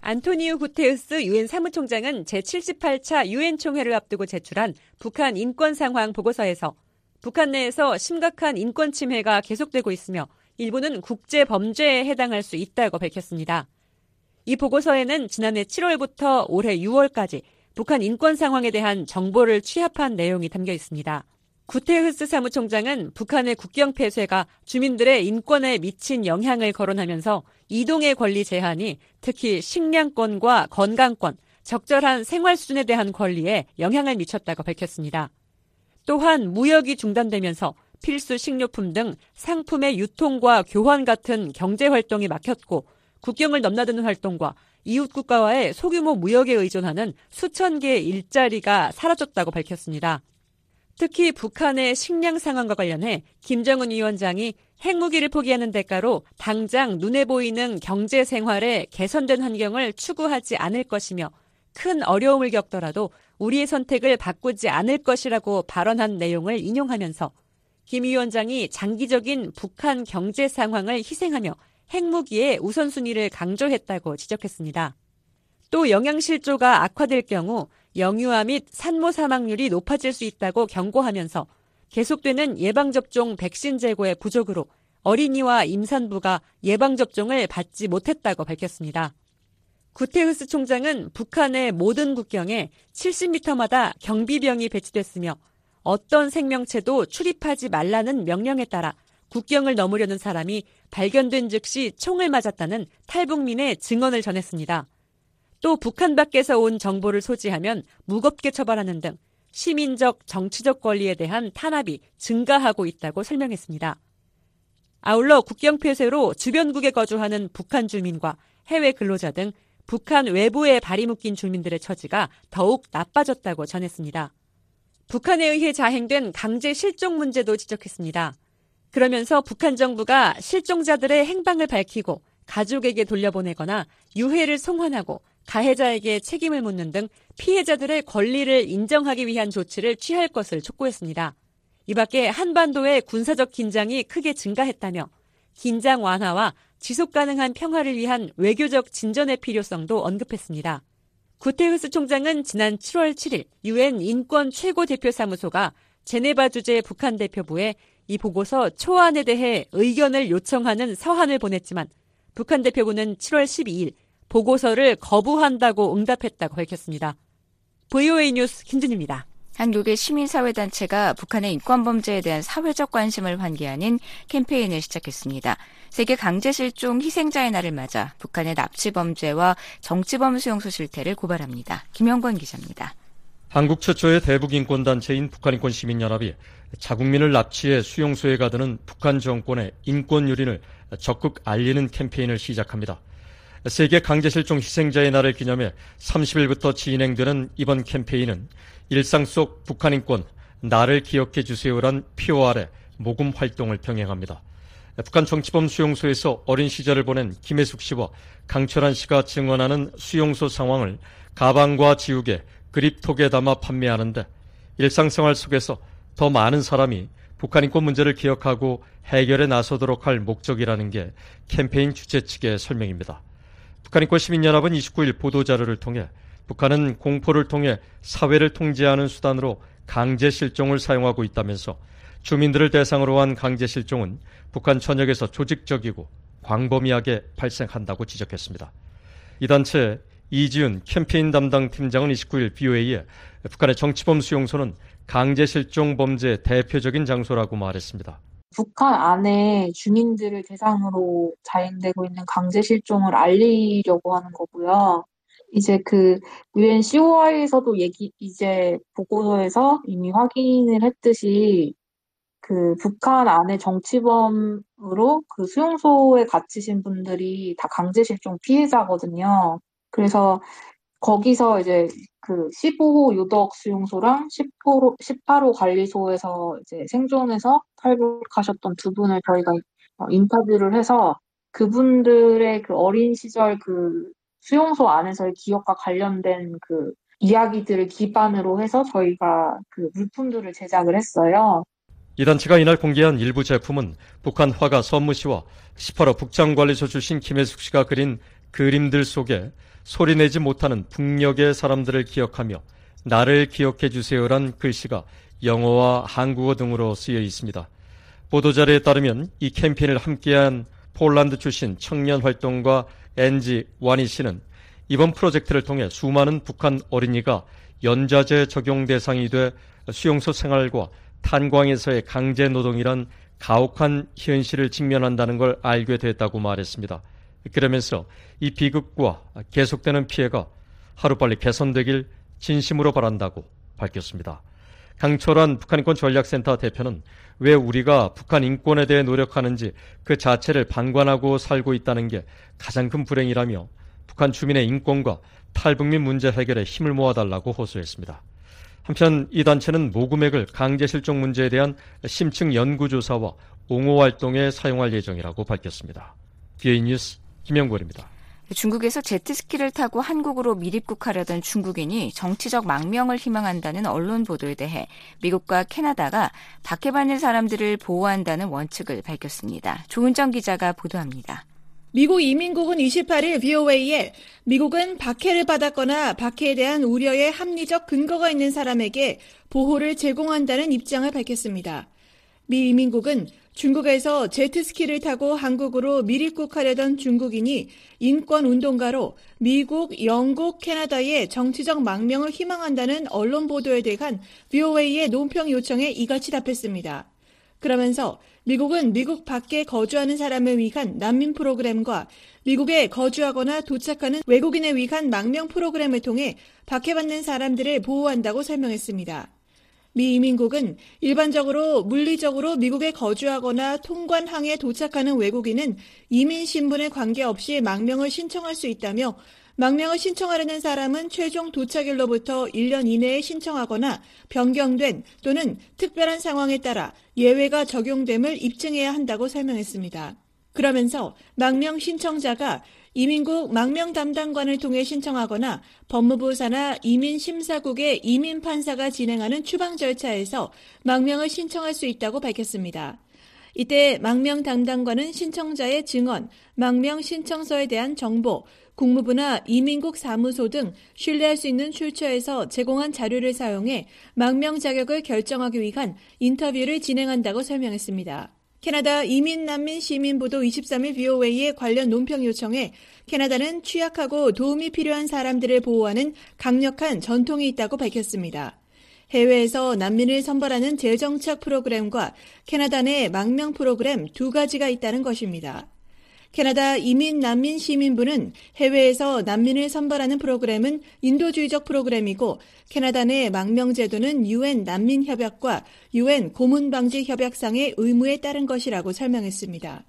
안토니우 구테우스 유엔 사무총장은 제78차 유엔 총회를 앞두고 제출한 북한 인권 상황 보고서에서 북한 내에서 심각한 인권 침해가 계속되고 있으며 일부는 국제 범죄에 해당할 수 있다고 밝혔습니다. 이 보고서에는 지난해 7월부터 올해 6월까지 북한 인권 상황에 대한 정보를 취합한 내용이 담겨 있습니다. 구테흐스 사무총장은 북한의 국경 폐쇄가 주민들의 인권에 미친 영향을 거론하면서 이동의 권리 제한이 특히 식량권과 건강권, 적절한 생활 수준에 대한 권리에 영향을 미쳤다고 밝혔습니다. 또한 무역이 중단되면서 필수 식료품 등 상품의 유통과 교환 같은 경제 활동이 막혔고 국경을 넘나드는 활동과 이웃 국가와의 소규모 무역에 의존하는 수천 개의 일자리가 사라졌다고 밝혔습니다. 특히 북한의 식량 상황과 관련해 김정은 위원장이 핵무기를 포기하는 대가로 당장 눈에 보이는 경제 생활에 개선된 환경을 추구하지 않을 것이며 큰 어려움을 겪더라도 우리의 선택을 바꾸지 않을 것이라고 발언한 내용을 인용하면서 김 위원장이 장기적인 북한 경제 상황을 희생하며 핵무기의 우선순위를 강조했다고 지적했습니다. 또 영양실조가 악화될 경우 영유아 및 산모 사망률이 높아질 수 있다고 경고하면서 계속되는 예방접종 백신 재고의 부족으로 어린이와 임산부가 예방접종을 받지 못했다고 밝혔습니다. 구테흐스 총장은 북한의 모든 국경에 70m마다 경비병이 배치됐으며 어떤 생명체도 출입하지 말라는 명령에 따라 국경을 넘으려는 사람이 발견된 즉시 총을 맞았다는 탈북민의 증언을 전했습니다. 또 북한 밖에서 온 정보를 소지하면 무겁게 처벌하는 등 시민적 정치적 권리에 대한 탄압이 증가하고 있다고 설명했습니다. 아울러 국경 폐쇄로 주변국에 거주하는 북한 주민과 해외 근로자 등 북한 외부에 발이 묶인 주민들의 처지가 더욱 나빠졌다고 전했습니다. 북한에 의해 자행된 강제 실종 문제도 지적했습니다. 그러면서 북한 정부가 실종자들의 행방을 밝히고 가족에게 돌려보내거나 유해를 송환하고 가해자에게 책임을 묻는 등 피해자들의 권리를 인정하기 위한 조치를 취할 것을 촉구했습니다. 이 밖에 한반도의 군사적 긴장이 크게 증가했다며 긴장 완화와 지속 가능한 평화를 위한 외교적 진전의 필요성도 언급했습니다. 구테흐스 총장은 지난 7월 7일 유엔 인권 최고 대표 사무소가 제네바 주재 북한 대표부에 이 보고서 초안에 대해 의견을 요청하는 서한을 보냈지만 북한 대표부는 7월 12일 보고서를 거부한다고 응답했다고 밝혔습니다. VOA 뉴스 김준입니다.
한국의 시민사회단체가 북한의 인권범죄에 대한 사회적 관심을 환기하는 캠페인을 시작했습니다. 세계 강제실종 희생자의 날을 맞아 북한의 납치범죄와 정치범 수용소 실태를 고발합니다. 김영권 기자입니다.
한국 최초의 대북인권단체인 북한인권시민연합이 자국민을 납치해 수용소에 가두는 북한 정권의 인권 유린을 적극 알리는 캠페인을 시작합니다. 세계 강제실종 희생자의 날을 기념해 30일부터 진행되는 이번 캠페인은 일상 속 북한 인권 나를 기억해 주세요란 피오 아래 모금 활동을 병행합니다. 북한 정치범 수용소에서 어린 시절을 보낸 김혜숙 씨와 강철한 씨가 증언하는 수용소 상황을 가방과 지우개, 그립톡에 담아 판매하는데 일상생활 속에서 더 많은 사람이 북한 인권 문제를 기억하고 해결에 나서도록 할 목적이라는 게 캠페인 주최 측의 설명입니다. 북한 인권 시민연합은 29일 보도자료를 통해 북한은 공포를 통해 사회를 통제하는 수단으로 강제 실종을 사용하고 있다면서 주민들을 대상으로 한 강제 실종은 북한 전역에서 조직적이고 광범위하게 발생한다고 지적했습니다. 이 단체 이지윤 캠페인 담당 팀장은 29일 BOA에 북한의 정치범 수용소는 강제 실종 범죄 대표적인 장소라고 말했습니다.
북한 안에 주민들을 대상으로 자행되고 있는 강제 실종을 알리려고 하는 거고요. 이제 그 유엔 COI에서도 얘기 이제 보고서에서 이미 확인을 했듯이 그 북한 안에 정치범으로 그 수용소에 갇히신 분들이 다 강제 실종 피해자거든요. 그래서 거기서 이제 그 15호 유덕 수용소랑 10호, 18호 관리소에서 이제 생존해서 탈북하셨던 두 분을 저희가 어, 인터뷰를 해서 그분들의 그 어린 시절 그 수용소 안에서의 기억과 관련된 그 이야기들을 기반으로 해서 저희가 그 물품들을 제작을 했어요.
이 단체가 이날 공개한 일부 제품은 북한 화가 선무 씨와 18호 북장관리소 출신 김혜숙 씨가 그린 그림들 속에 소리내지 못하는 북녘의 사람들을 기억하며 나를 기억해 주세요란 글씨가 영어와 한국어 등으로 쓰여 있습니다. 보도자료에 따르면 이 캠페인을 함께한 폴란드 출신 청년 활동가 엔지 와니 씨는 이번 프로젝트를 통해 수많은 북한 어린이가 연좌제 적용 대상이 돼 수용소 생활과 탄광에서의 강제 노동이란 가혹한 현실을 직면한다는 걸 알게 됐다고 말했습니다. 그러면서 이 비극과 계속되는 피해가 하루빨리 개선되길 진심으로 바란다고 밝혔습니다. 강철환 북한인권 전략센터 대표는 왜 우리가 북한 인권에 대해 노력하는지 그 자체를 방관하고 살고 있다는 게 가장 큰 불행이라며 북한 주민의 인권과 탈북민 문제 해결에 힘을 모아달라고 호소했습니다. 한편 이 단체는 모금액을 강제 실종 문제에 대한 심층 연구조사와 옹호 활동에 사용할 예정이라고 밝혔습니다. BA 뉴스 김영걸입니다.
중국에서 제트스키를 타고 한국으로 밀입국하려던 중국인이 정치적 망명을 희망한다는 언론 보도에 대해 미국과 캐나다가 박해받는 사람들을 보호한다는 원칙을 밝혔습니다. 조은정 기자가 보도합니다.
미국 이민국은 28일 VOA에 미국은 박해를 받았거나 박해에 대한 우려의 합리적 근거가 있는 사람에게 보호를 제공한다는 입장을 밝혔습니다. 미 이민국은 중국에서 제트스키를 타고 한국으로 밀입국하려던 중국인이 인권 운동가로 미국, 영국, 캐나다의 정치적 망명을 희망한다는 언론 보도에 대한 VOA의 논평 요청에 이같이 답했습니다. 그러면서 미국은 미국 밖에 거주하는 사람을 위한 난민 프로그램과 미국에 거주하거나 도착하는 외국인에 위한 망명 프로그램을 통해 박해받는 사람들을 보호한다고 설명했습니다. 미 이민국은 일반적으로 물리적으로 미국에 거주하거나 통관항에 도착하는 외국인은 이민 신분에 관계없이 망명을 신청할 수 있다며 망명을 신청하려는 사람은 최종 도착일로부터 1년 이내에 신청하거나 변경된 또는 특별한 상황에 따라 예외가 적용됨을 입증해야 한다고 설명했습니다. 그러면서 망명 신청자가 이민국 망명 담당관을 통해 신청하거나 법무부 산하 이민심사국의 이민판사가 진행하는 추방 절차에서 망명을 신청할 수 있다고 밝혔습니다. 이때 망명 담당관은 신청자의 증언, 망명 신청서에 대한 정보, 국무부나 이민국 사무소 등 신뢰할 수 있는 출처에서 제공한 자료를 사용해 망명 자격을 결정하기 위한 인터뷰를 진행한다고 설명했습니다. 캐나다 이민난민 시민보도 23일 VOA의 관련 논평 요청에 캐나다는 취약하고 도움이 필요한 사람들을 보호하는 강력한 전통이 있다고 밝혔습니다. 해외에서 난민을 선발하는 재정착 프로그램과 캐나다 내 망명 프로그램 두 가지가 있다는 것입니다. 캐나다 이민 난민 시민부는 해외에서 난민을 선발하는 프로그램은 인도주의적 프로그램이고 캐나다 내 망명 제도는 유엔 난민 협약과 유엔 고문 방지 협약상의 의무에 따른 것이라고 설명했습니다.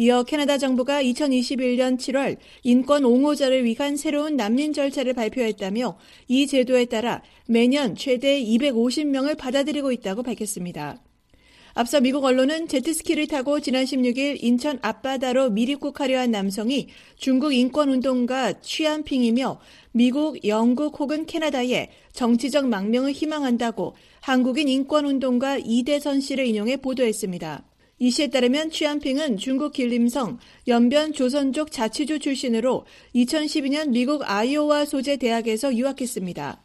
이어 캐나다 정부가 2021년 7월 인권 옹호자를 위한 새로운 난민 절차를 발표했다며 이 제도에 따라 매년 최대 250명을 받아들이고 있다고 밝혔습니다. 앞서 미국 언론은 제트스키를 타고 지난 16일 인천 앞바다로 밀입국하려 한 남성이 중국 인권운동가 취한핑이며 미국, 영국 혹은 캐나다에 정치적 망명을 희망한다고 한국인 인권운동가 이대선 씨를 인용해 보도했습니다. 이 씨에 따르면 취안핑은 중국 길림성 연변 조선족 자치주 출신으로 2012년 미국 아이오와 소재 대학에서 유학했습니다.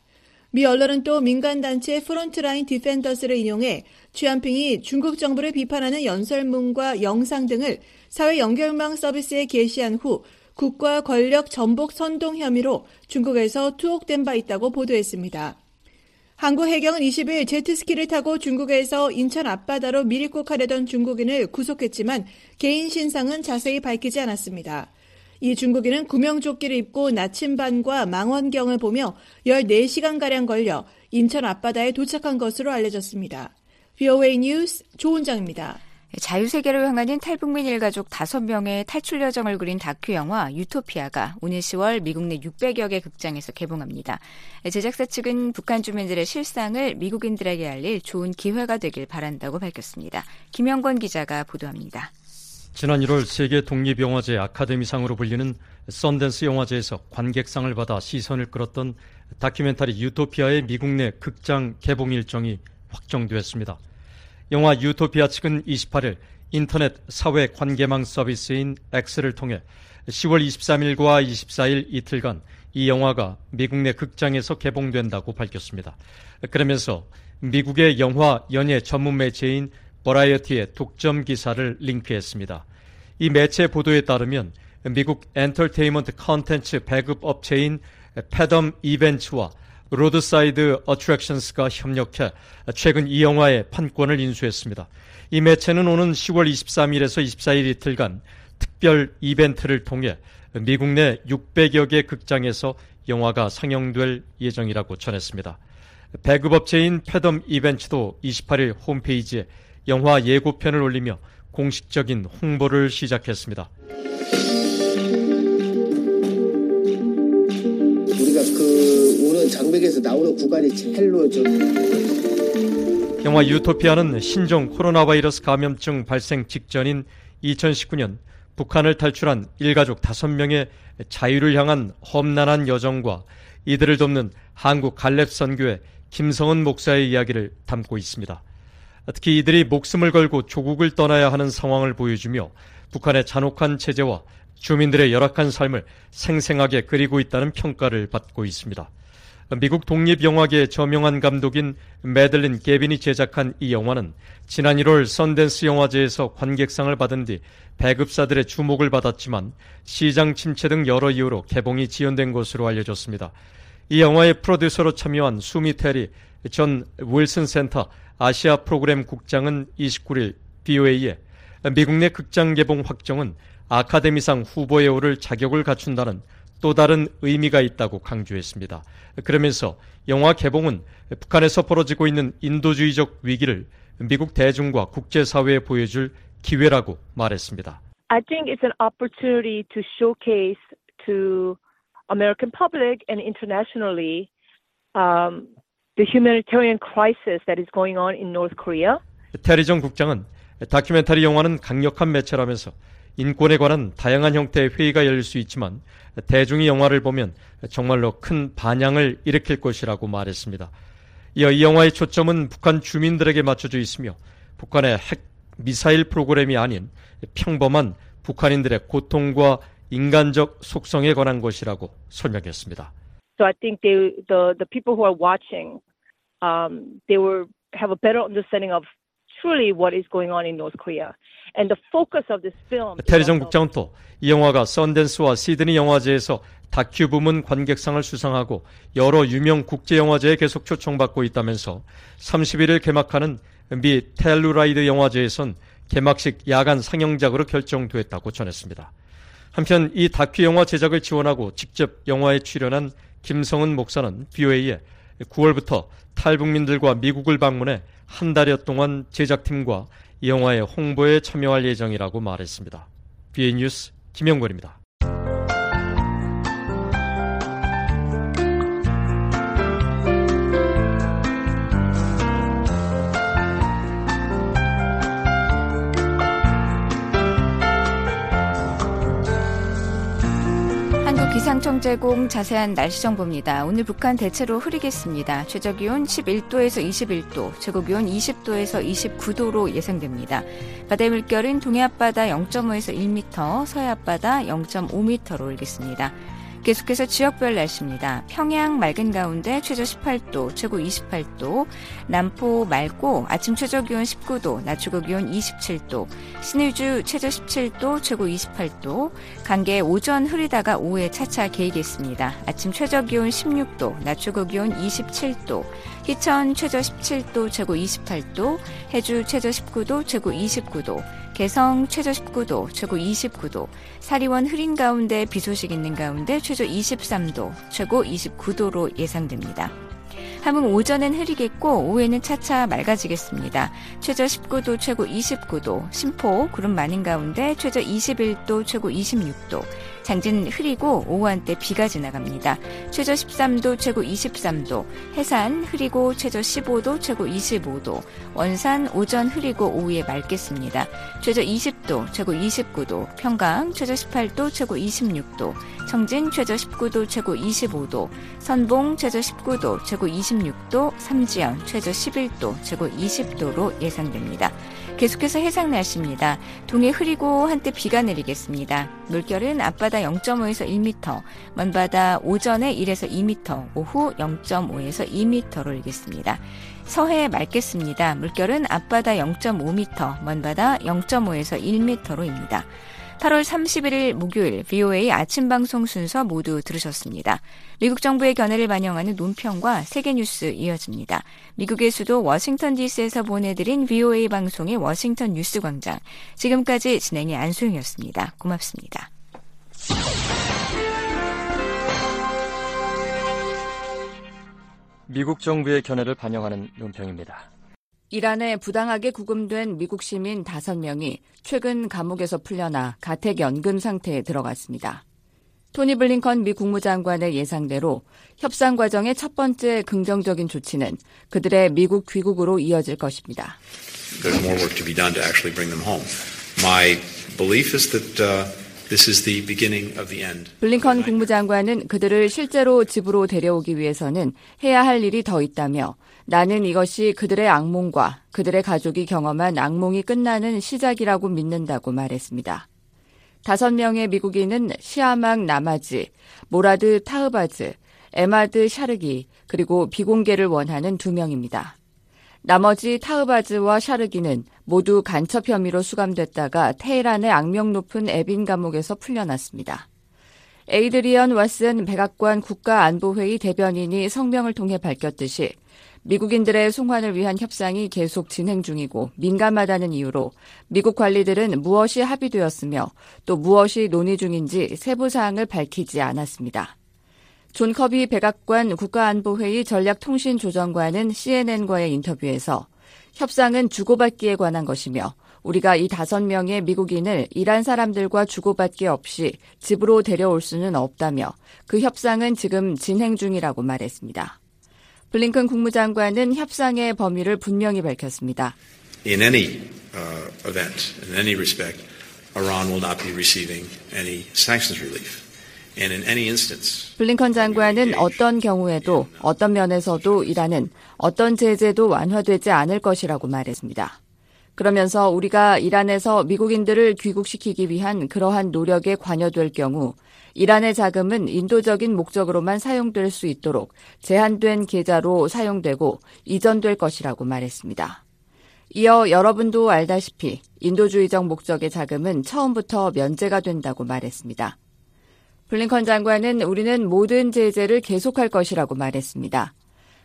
미 언론은 또 민간단체 프론트라인 디펜더스를 인용해 취안핑이 중국 정부를 비판하는 연설문과 영상 등을 사회 연결망 서비스에 게시한 후 국가 권력 전복 선동 혐의로 중국에서 투옥된 바 있다고 보도했습니다. 한국 해경은 20일 제트스키를 타고 중국에서 인천 앞바다로 밀입국하려던 중국인을 구속했지만 개인 신상은 자세히 밝히지 않았습니다. 이 중국인은 구명조끼를 입고 나침반과 망원경을 보며 14시간가량 걸려 인천 앞바다에 도착한 것으로 알려졌습니다. VOA 뉴스 조은정입니다.
자유세계를 향하는 탈북민 일가족 5명의 탈출 여정을 그린 다큐 영화 유토피아가 오늘 10월 미국 내 600여 개 극장에서 개봉합니다. 제작사 측은 북한 주민들의 실상을 미국인들에게 알릴 좋은 기회가 되길 바란다고 밝혔습니다. 김영권 기자가 보도합니다.
지난 1월 세계 독립영화제 아카데미상으로 불리는 썬댄스 영화제에서 관객상을 받아 시선을 끌었던 다큐멘터리 유토피아의 미국 내 극장 개봉 일정이 확정되었습니다. 영화 유토피아 측은 28일 인터넷 사회 관계망 서비스인 X를 통해 10월 23일과 24일 이틀간 이 영화가 미국 내 극장에서 개봉된다고 밝혔습니다. 그러면서 미국의 영화 연예 전문 매체인 버라이어티의 독점 기사를 링크했습니다. 이 매체 보도에 따르면 미국 엔터테인먼트 컨텐츠 배급 업체인 패덤 이벤츠와 로드사이드 어트랙션스가 협력해 최근 이 영화의 판권을 인수했습니다. 이 매체는 오는 10월 23일에서 24일 이틀간 특별 이벤트를 통해 미국 내 600여 개 극장에서 영화가 상영될 예정이라고 전했습니다. 배급업체인 패덤 이벤츠도 28일 홈페이지에 영화 예고편을 올리며 공식적인 홍보를 시작했습니다.
우리가 그 오는 장 방백에서 나오는 구간이 제일로 좀
영화 유토피아는 신종 코로나 바이러스 감염증 발생 직전인 2019년 북한을 탈출한 일가족 5명의 자유를 향한 험난한 여정과 이들을 돕는 한국 갈렙 선교의 김성은 목사의 이야기를 담고 있습니다. 특히 이들이 목숨을 걸고 조국을 떠나야 하는 상황을 보여주며 북한의 잔혹한 체제와 주민들의 열악한 삶을 생생하게 그리고 있다는 평가를 받고 있습니다. 미국 독립영화계 저명한 감독인 매들린 게빈이 제작한 이 영화는 지난 1월 선댄스 영화제에서 관객상을 받은 뒤 배급사들의 주목을 받았지만 시장 침체 등 여러 이유로 개봉이 지연된 것으로 알려졌습니다. 이 영화의 프로듀서로 참여한 수미 테리 전 윌슨 센터 아시아 프로그램 국장은 29일 BOA에 미국 내 극장 개봉 확정은 아카데미상 후보에 오를 자격을 갖춘다는 또 다른 의미가 있다고 강조했습니다. 그러면서 영화 개봉은 북한에서 벌어지고 있는 인도주의적 위기를 미국 대중과 국제사회에 보여줄 기회라고 말했습니다.
I think it's an opportunity to showcase to American public and internationally um, the humanitarian crisis that is going on in North Korea.
테리정 국장은 다큐멘터리 영화는 강력한 매체라면서 인권에 관한 다양한 형태의 회의가 열릴 수 있지만 대중이 영화를 보면 정말로 큰 반향을 일으킬 것이라고 말했습니다. 이어 이 영화의 초점은 북한 주민들에게 맞춰져 있으며 북한의 핵 미사일 프로그램이 아닌 평범한 북한인들의 고통과 인간적 속성에 관한 것이라고 설명했습니다.
So I think they, the the people who are watching, um, they will have a better understanding of truly what is going on in North Korea. And the focus of this film.
테리정 국장은 또 이 영화가 썬댄스와 시드니 영화제에서 다큐 부문 관객상을 수상하고 여러 유명 국제 영화제에 계속 초청받고 있다면서 31일 개막하는 미 텔루라이드 영화제에선 개막식 야간 상영작으로 결정됐다고 전했습니다. 한편 이 다큐 영화 제작을 지원하고 직접 영화에 출연한 김성은 목사는 BOA에 9월부터 탈북민들과 미국을 방문해 한 달여 동안 제작팀과 이 영화의 홍보에 참여할 예정이라고 말했습니다. BA 뉴스 김영권입니다.
제공 자세한 날씨 정보입니다. 오늘 북한 대체로 흐리겠습니다. 최저 기온 11도에서 21도, 최고 기온 20도에서 29도로 예상됩니다. 바다의 물결은 동해 앞바다 0.5에서 1m, 서해 앞바다 0.5m로 일겠습니다. 계속해서 지역별 날씨입니다. 평양 맑은 가운데 최저 18도, 최고 28도, 남포 맑고 아침 최저 기온 19도, 낮 최고 기온 27도, 신의주 최저 17도, 최고 28도, 강계 오전 흐리다가 오후에 차차 개이겠습니다. 아침 최저 기온 16도, 낮 최고 기온 27도, 희천 최저 17도, 최고 28도, 해주 최저 19도, 최고 29도, 개성 최저 19도, 최고 29도, 사리원 흐린 가운데 비 소식 있는 가운데 최저 23도, 최고 29도로 예상됩니다. 함흥 오전엔 흐리겠고 오후에는 차차 맑아지겠습니다. 최저 19도, 최고 29도, 심포 구름 많은 가운데 최저 21도, 최고 26도, 장진 흐리고 오후 한때 비가 지나갑니다. 최저 13도, 최고 23도, 해산 흐리고 최저 15도, 최고 25도, 원산 오전 흐리고 오후에 맑겠습니다. 최저 20도, 최고 29도, 평강 최저 18도, 최고 26도, 청진 최저 19도, 최고 25도, 선봉 최저 19도, 최고 26도, 삼지연 최저 11도, 최고 20도로 예상됩니다. 계속해서 해상 날씨입니다. 동해 흐리고 한때 비가 내리겠습니다. 물결은 앞바다 0.5에서 1m, 먼바다 오전에 1에서 2m, 오후 0.5에서 2m로 일겠습니다. 서해 맑겠습니다. 물결은 앞바다 0.5m, 먼바다 0.5에서 1m로입니다. 8월 31일 목요일 VOA 아침 방송 순서 모두 들으셨습니다. 미국 정부의 견해를 반영하는 논평과 세계 뉴스 이어집니다. 미국의 수도 워싱턴 DC에서 보내드린 VOA 방송의 워싱턴 뉴스 광장. 지금까지 진행의 안수영이었습니다. 고맙습니다.
미국 정부의 견해를 반영하는 논평입니다.
이란에 부당하게 구금된 미국 시민 5명이 최근 감옥에서 풀려나 가택연금 상태에 들어갔습니다.
토니 블링컨 미 국무장관의 예상대로 협상 과정의 첫 번째 긍정적인 조치는 그들의 미국 귀국으로 이어질 것입니다.
Uh.
블링컨 국무장관은 그들을 실제로 집으로 데려오기 위해서는 해야 할 일이 더 있다며 나는 이것이 그들의 악몽과 그들의 가족이 경험한 악몽이 끝나는 시작이라고 믿는다고 말했습니다. 다섯 명의 미국인은 시아막 나마지, 모라드 타흐바즈, 에마드 샤르기, 그리고 비공개를 원하는 두 명입니다. 나마지, 타흐바즈와 샤르기는 모두 간첩 혐의로 수감됐다가 테헤란의 악명 높은 에빈 감옥에서 풀려났습니다. 에이드리언 왓슨 백악관 국가안보회의 대변인이 성명을 통해 밝혔듯이 미국인들의 송환을 위한 협상이 계속 진행 중이고 민감하다는 이유로 미국 관리들은 무엇이 합의되었으며 또 무엇이 논의 중인지 세부 사항을 밝히지 않았습니다. 존 커비 백악관 국가안보회의 전략통신조정관은 CNN과의 인터뷰에서 협상은 주고받기에 관한 것이며 우리가 이 다섯 명의 미국인을 이란 사람들과 주고받기 없이 집으로 데려올 수는 없다며 그 협상은 지금 진행 중이라고 말했습니다. 블링컨 국무장관은 협상의 범위를 분명히 밝혔습니다.
In any uh, event, in any respect, Iran will not be receiving any sanctions relief.
블링컨 장관은 어떤 경우에도 어떤 면에서도 이란은 어떤 제재도 완화되지 않을 것이라고 말했습니다. 그러면서 우리가 이란에서 미국인들을 귀국시키기 위한 그러한 노력에 관여될 경우 이란의 자금은 인도적인 목적으로만 사용될 수 있도록 제한된 계좌로 사용되고 이전될 것이라고 말했습니다. 이어 여러분도 알다시피 인도주의적 목적의 자금은 처음부터 면제가 된다고 말했습니다. 블링컨 장관은 우리는 모든 제재를 계속할 것이라고 말했습니다.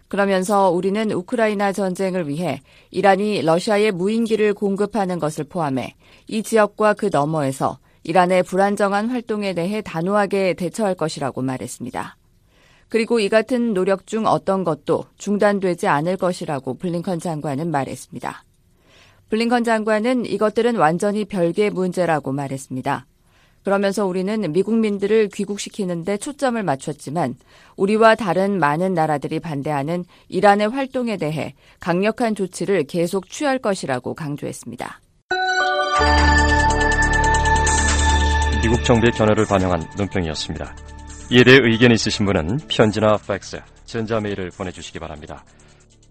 그러면서 우리는 우크라이나 전쟁을 위해 이란이 러시아에 무인기를 공급하는 것을 포함해 이 지역과 그 너머에서 이란의 불안정한 활동에 대해 단호하게 대처할 것이라고 말했습니다. 그리고 이 같은 노력 중 어떤 것도 중단되지 않을 것이라고 블링컨 장관은 말했습니다. 블링컨 장관은 이것들은 완전히 별개의 문제라고 말했습니다. 그러면서 우리는 미국민들을 귀국시키는데 초점을 맞췄지만 우리와 다른 많은 나라들이 반대하는 이란의 활동에 대해 강력한 조치를 계속 취할 것이라고 강조했습니다.
미국 정부의 견해를 반영한 논평이었습니다. 이에 대해 의견이 있으신 분은 편지나 팩스, 전자메일을 보내주시기 바랍니다.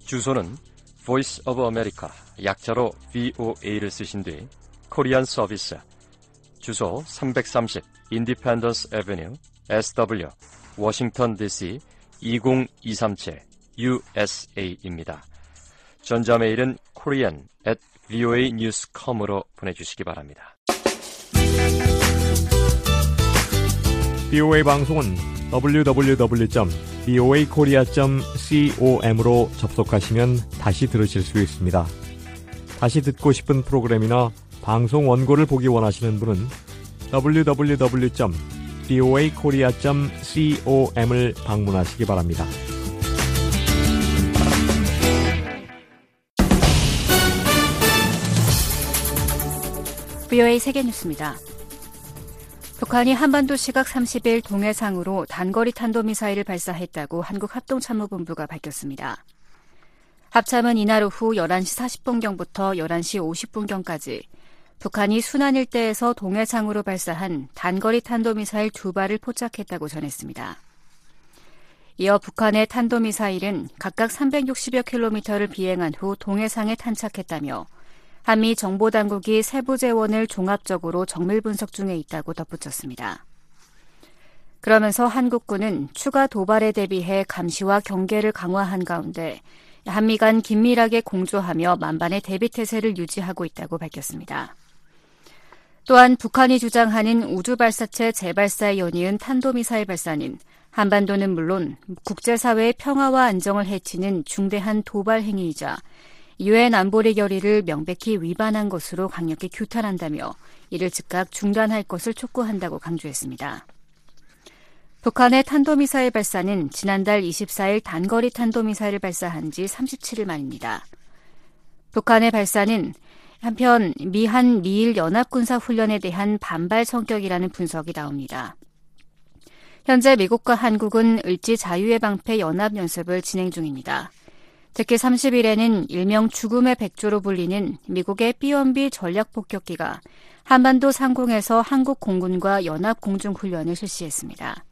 주소는 Voice of America, 약자로 VOA를 쓰신 뒤 Korean Service, 주소 330 Independence Avenue SW 워싱턴 DC 20237 USA입니다. 전자메일은 korean at voanews.com으로 보내주시기 바랍니다.
BOA 방송은 www.boakorea.com으로 접속하시면 다시 들으실 수 있습니다. 다시 듣고 싶은 프로그램이나 방송 원고를 보기 원하시는 분은 www.boakorea.com을 방문하시기 바랍니다.
VOA 세계 뉴스입니다. 북한이 한반도 시각 30일 동해상으로 단거리 탄도미사일을 발사했다고 한국합동참모본부가 밝혔습니다. 합참은 이날 오후 11시 40분경부터 11시 50분경까지 북한이 순안 일대에서 동해상으로 발사한 단거리 탄도미사일 두 발을 포착했다고 전했습니다. 이어 북한의 탄도미사일은 각각 360여 킬로미터를 비행한 후 동해상에 탄착했다며 한미 정보당국이 세부 재원을 종합적으로 정밀 분석 중에 있다고 덧붙였습니다. 그러면서 한국군은 추가 도발에 대비해 감시와 경계를 강화한 가운데 한미 간 긴밀하게 공조하며 만반의 대비 태세를 유지하고 있다고 밝혔습니다. 또한 북한이 주장하는 우주발사체 재발사에 연이은 탄도미사일 발사는 한반도는 물론 국제사회의 평화와 안정을 해치는 중대한 도발 행위이자 유엔 안보리 결의를 명백히 위반한 것으로 강력히 규탄한다며 이를 즉각 중단할 것을 촉구한다고 강조했습니다. 북한의 탄도미사일 발사는 지난달 24일 단거리 탄도미사일을 발사한 지 37일 만입니다. 북한의 발사는 한편 미한 미일 연합군사 훈련에 대한 반발 성격이라는 분석이 나옵니다. 현재 미국과 한국은 을지 자유의 방패 연합 연습을 진행 중입니다. 특히 30일에는 일명 죽음의 백조로 불리는 미국의 B-1B 전략 폭격기가 한반도 상공에서 한국 공군과 연합 공중 훈련을 실시했습니다.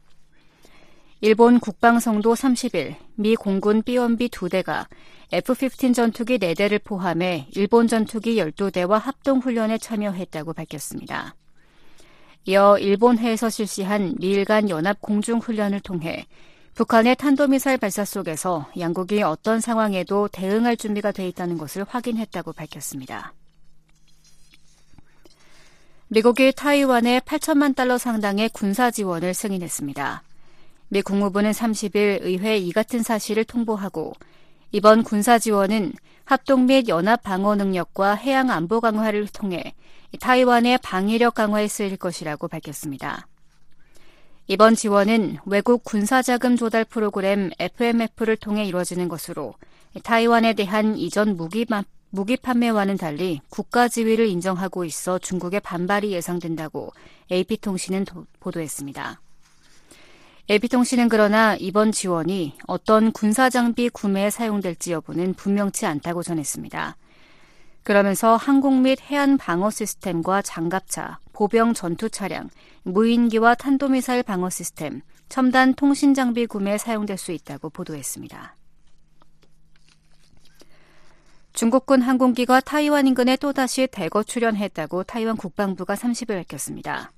일본 국방성도 30일 미 공군 B-1B 2대가 F-15 전투기 4대를 포함해 일본 전투기 12대와 합동 훈련에 참여했다고 밝혔습니다. 이어 일본해에서 실시한 미일 간 연합 공중 훈련을 통해 북한의 탄도미사일 발사 속에서 양국이 어떤 상황에도 대응할 준비가 돼 있다는 것을 확인했다고 밝혔습니다. 미국이 타이완에 8천만 달러 상당의 군사 지원을 승인했습니다. 미 국무부는 30일 의회 이 같은 사실을 통보하고 이번 군사 지원은 합동 및 연합 방어 능력과 해양 안보 강화를 통해 타이완의 방위력 강화에 쓰일 것이라고 밝혔습니다. 이번 지원은 외국 군사자금 조달 프로그램 FMF를 통해 이루어지는 것으로 타이완에 대한 이전 무기, 무기 판매와는 달리 국가 지위를 인정하고 있어 중국의 반발이 예상된다고 AP통신은 보도했습니다. AP통신은 그러나 이번 지원이 어떤 군사장비 구매에 사용될지 여부는 분명치 않다고 전했습니다. 그러면서 항공 및 해안 방어 시스템과 장갑차, 보병 전투 차량, 무인기와 탄도미사일 방어 시스템, 첨단 통신 장비 구매에 사용될 수 있다고 보도했습니다. 중국군 항공기가 타이완 인근에 또다시 대거 출현했다고 타이완 국방부가 30일 밝혔습니다.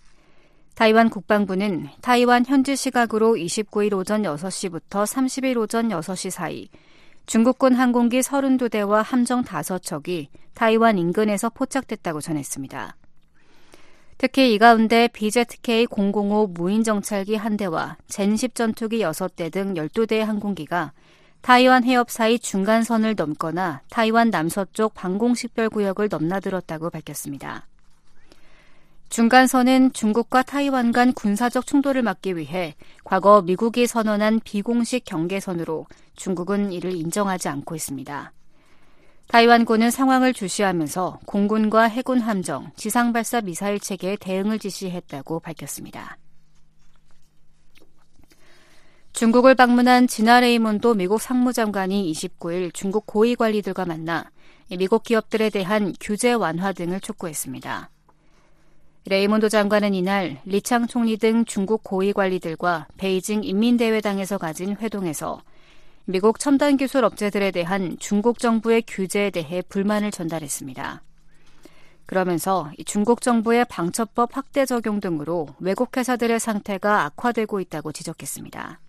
타이완 국방부는 타이완 현지 시각으로 29일 오전 6시부터 30일 오전 6시 사이 중국군 항공기 32대와 함정 5척이 타이완 인근에서 포착됐다고 전했습니다. 특히 이 가운데 BZK-005 무인 정찰기 1대와 젠10 전투기 6대 등 12대의 항공기가 타이완 해협 사이 중간선을 넘거나 타이완 남서쪽 방공식별구역을 넘나들었다고 밝혔습니다. 중간선은 중국과 타이완 간 군사적 충돌을 막기 위해 과거 미국이 선언한 비공식 경계선으로 중국은 이를 인정하지 않고 있습니다. 타이완군은 상황을 주시하면서 공군과 해군 함정, 지상 발사 미사일 체계에 대응을 지시했다고 밝혔습니다. 중국을 방문한 지나 레이몬도 미국 상무장관이 29일 중국 고위 관리들과 만나 미국 기업들에 대한 규제 완화 등을 촉구했습니다. 레이몬도 장관은 이날 리창 총리 등 중국 고위 관리들과 베이징 인민대회당에서 가진 회동에서 미국 첨단 기술 업체들에 대한 중국 정부의 규제에 대해 불만을 전달했습니다. 그러면서 중국 정부의 방첩법 확대 적용 등으로 외국 회사들의 상태가 악화되고 있다고 지적했습니다.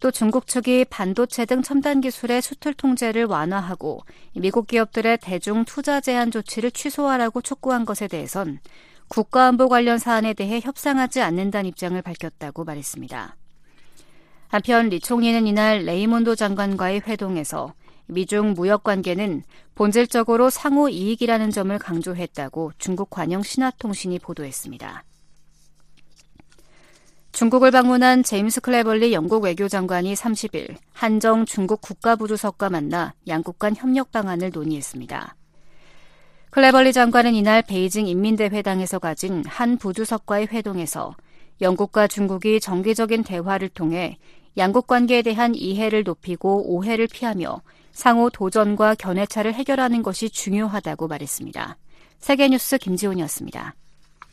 또 중국 측이 반도체 등 첨단 기술의 수출 통제를 완화하고 미국 기업들의 대중 투자 제한 조치를 취소하라고 촉구한 것에 대해선 국가안보 관련 사안에 대해 협상하지 않는다는 입장을 밝혔다고 말했습니다. 한편 리 총리는 이날 레이몬도 장관과의 회동에서 미중 무역 관계는 본질적으로 상호 이익이라는 점을 강조했다고 중국 관영 신화통신이 보도했습니다. 중국을 방문한 제임스 클레벌리 영국 외교장관이 30일 한정 중국 국가부주석과 만나 양국 간 협력 방안을 논의했습니다. 클레벌리 장관은 이날 베이징 인민대회당에서 가진 한 부주석과의 회동에서 영국과 중국이 정기적인 대화를 통해 양국 관계에 대한 이해를 높이고 오해를 피하며 상호 도전과 견해차를 해결하는 것이 중요하다고 말했습니다. 세계뉴스 김지훈이었습니다.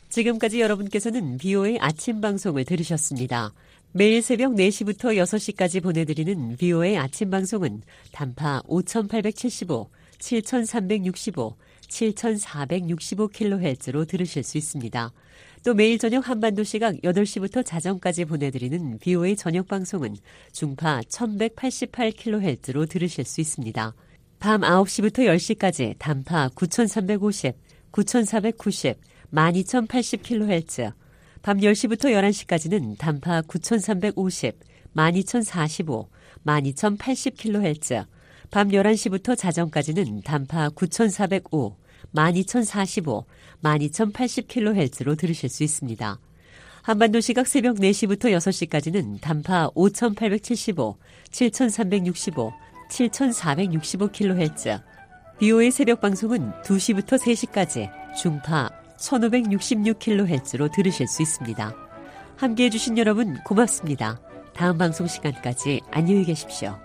지금까지 여러분께서는 비오의 아침 방송을 들으셨습니다. 매일 새벽 4시부터 6시까지 보내드리는 비오의 아침 방송은 단파 5875, 7365, 7465kHz로 들으실 수 있습니다. 또 매일 저녁 한반도 시각 8시부터 자정까지 보내드리는 BOA 저녁 방송은 중파 1188kHz로 들으실 수 있습니다. 밤 9시부터 10시까지 단파 9350, 9490, 12080kHz, 밤 10시부터 11시까지는 단파 9350, 12045, 12080kHz, 밤 11시부터 자정까지는 단파 9405, 12045, 12080kHz로 들으실 수 있습니다. 한반도 시각 새벽 4시부터 6시까지는 단파 5875, 7365, 7465kHz, BO의 새벽 방송은 2시부터 3시까지 중파 1566kHz로 들으실 수 있습니다. 함께 해 주신 여러분 고맙습니다. 다음 방송 시간까지 안녕히 계십시오.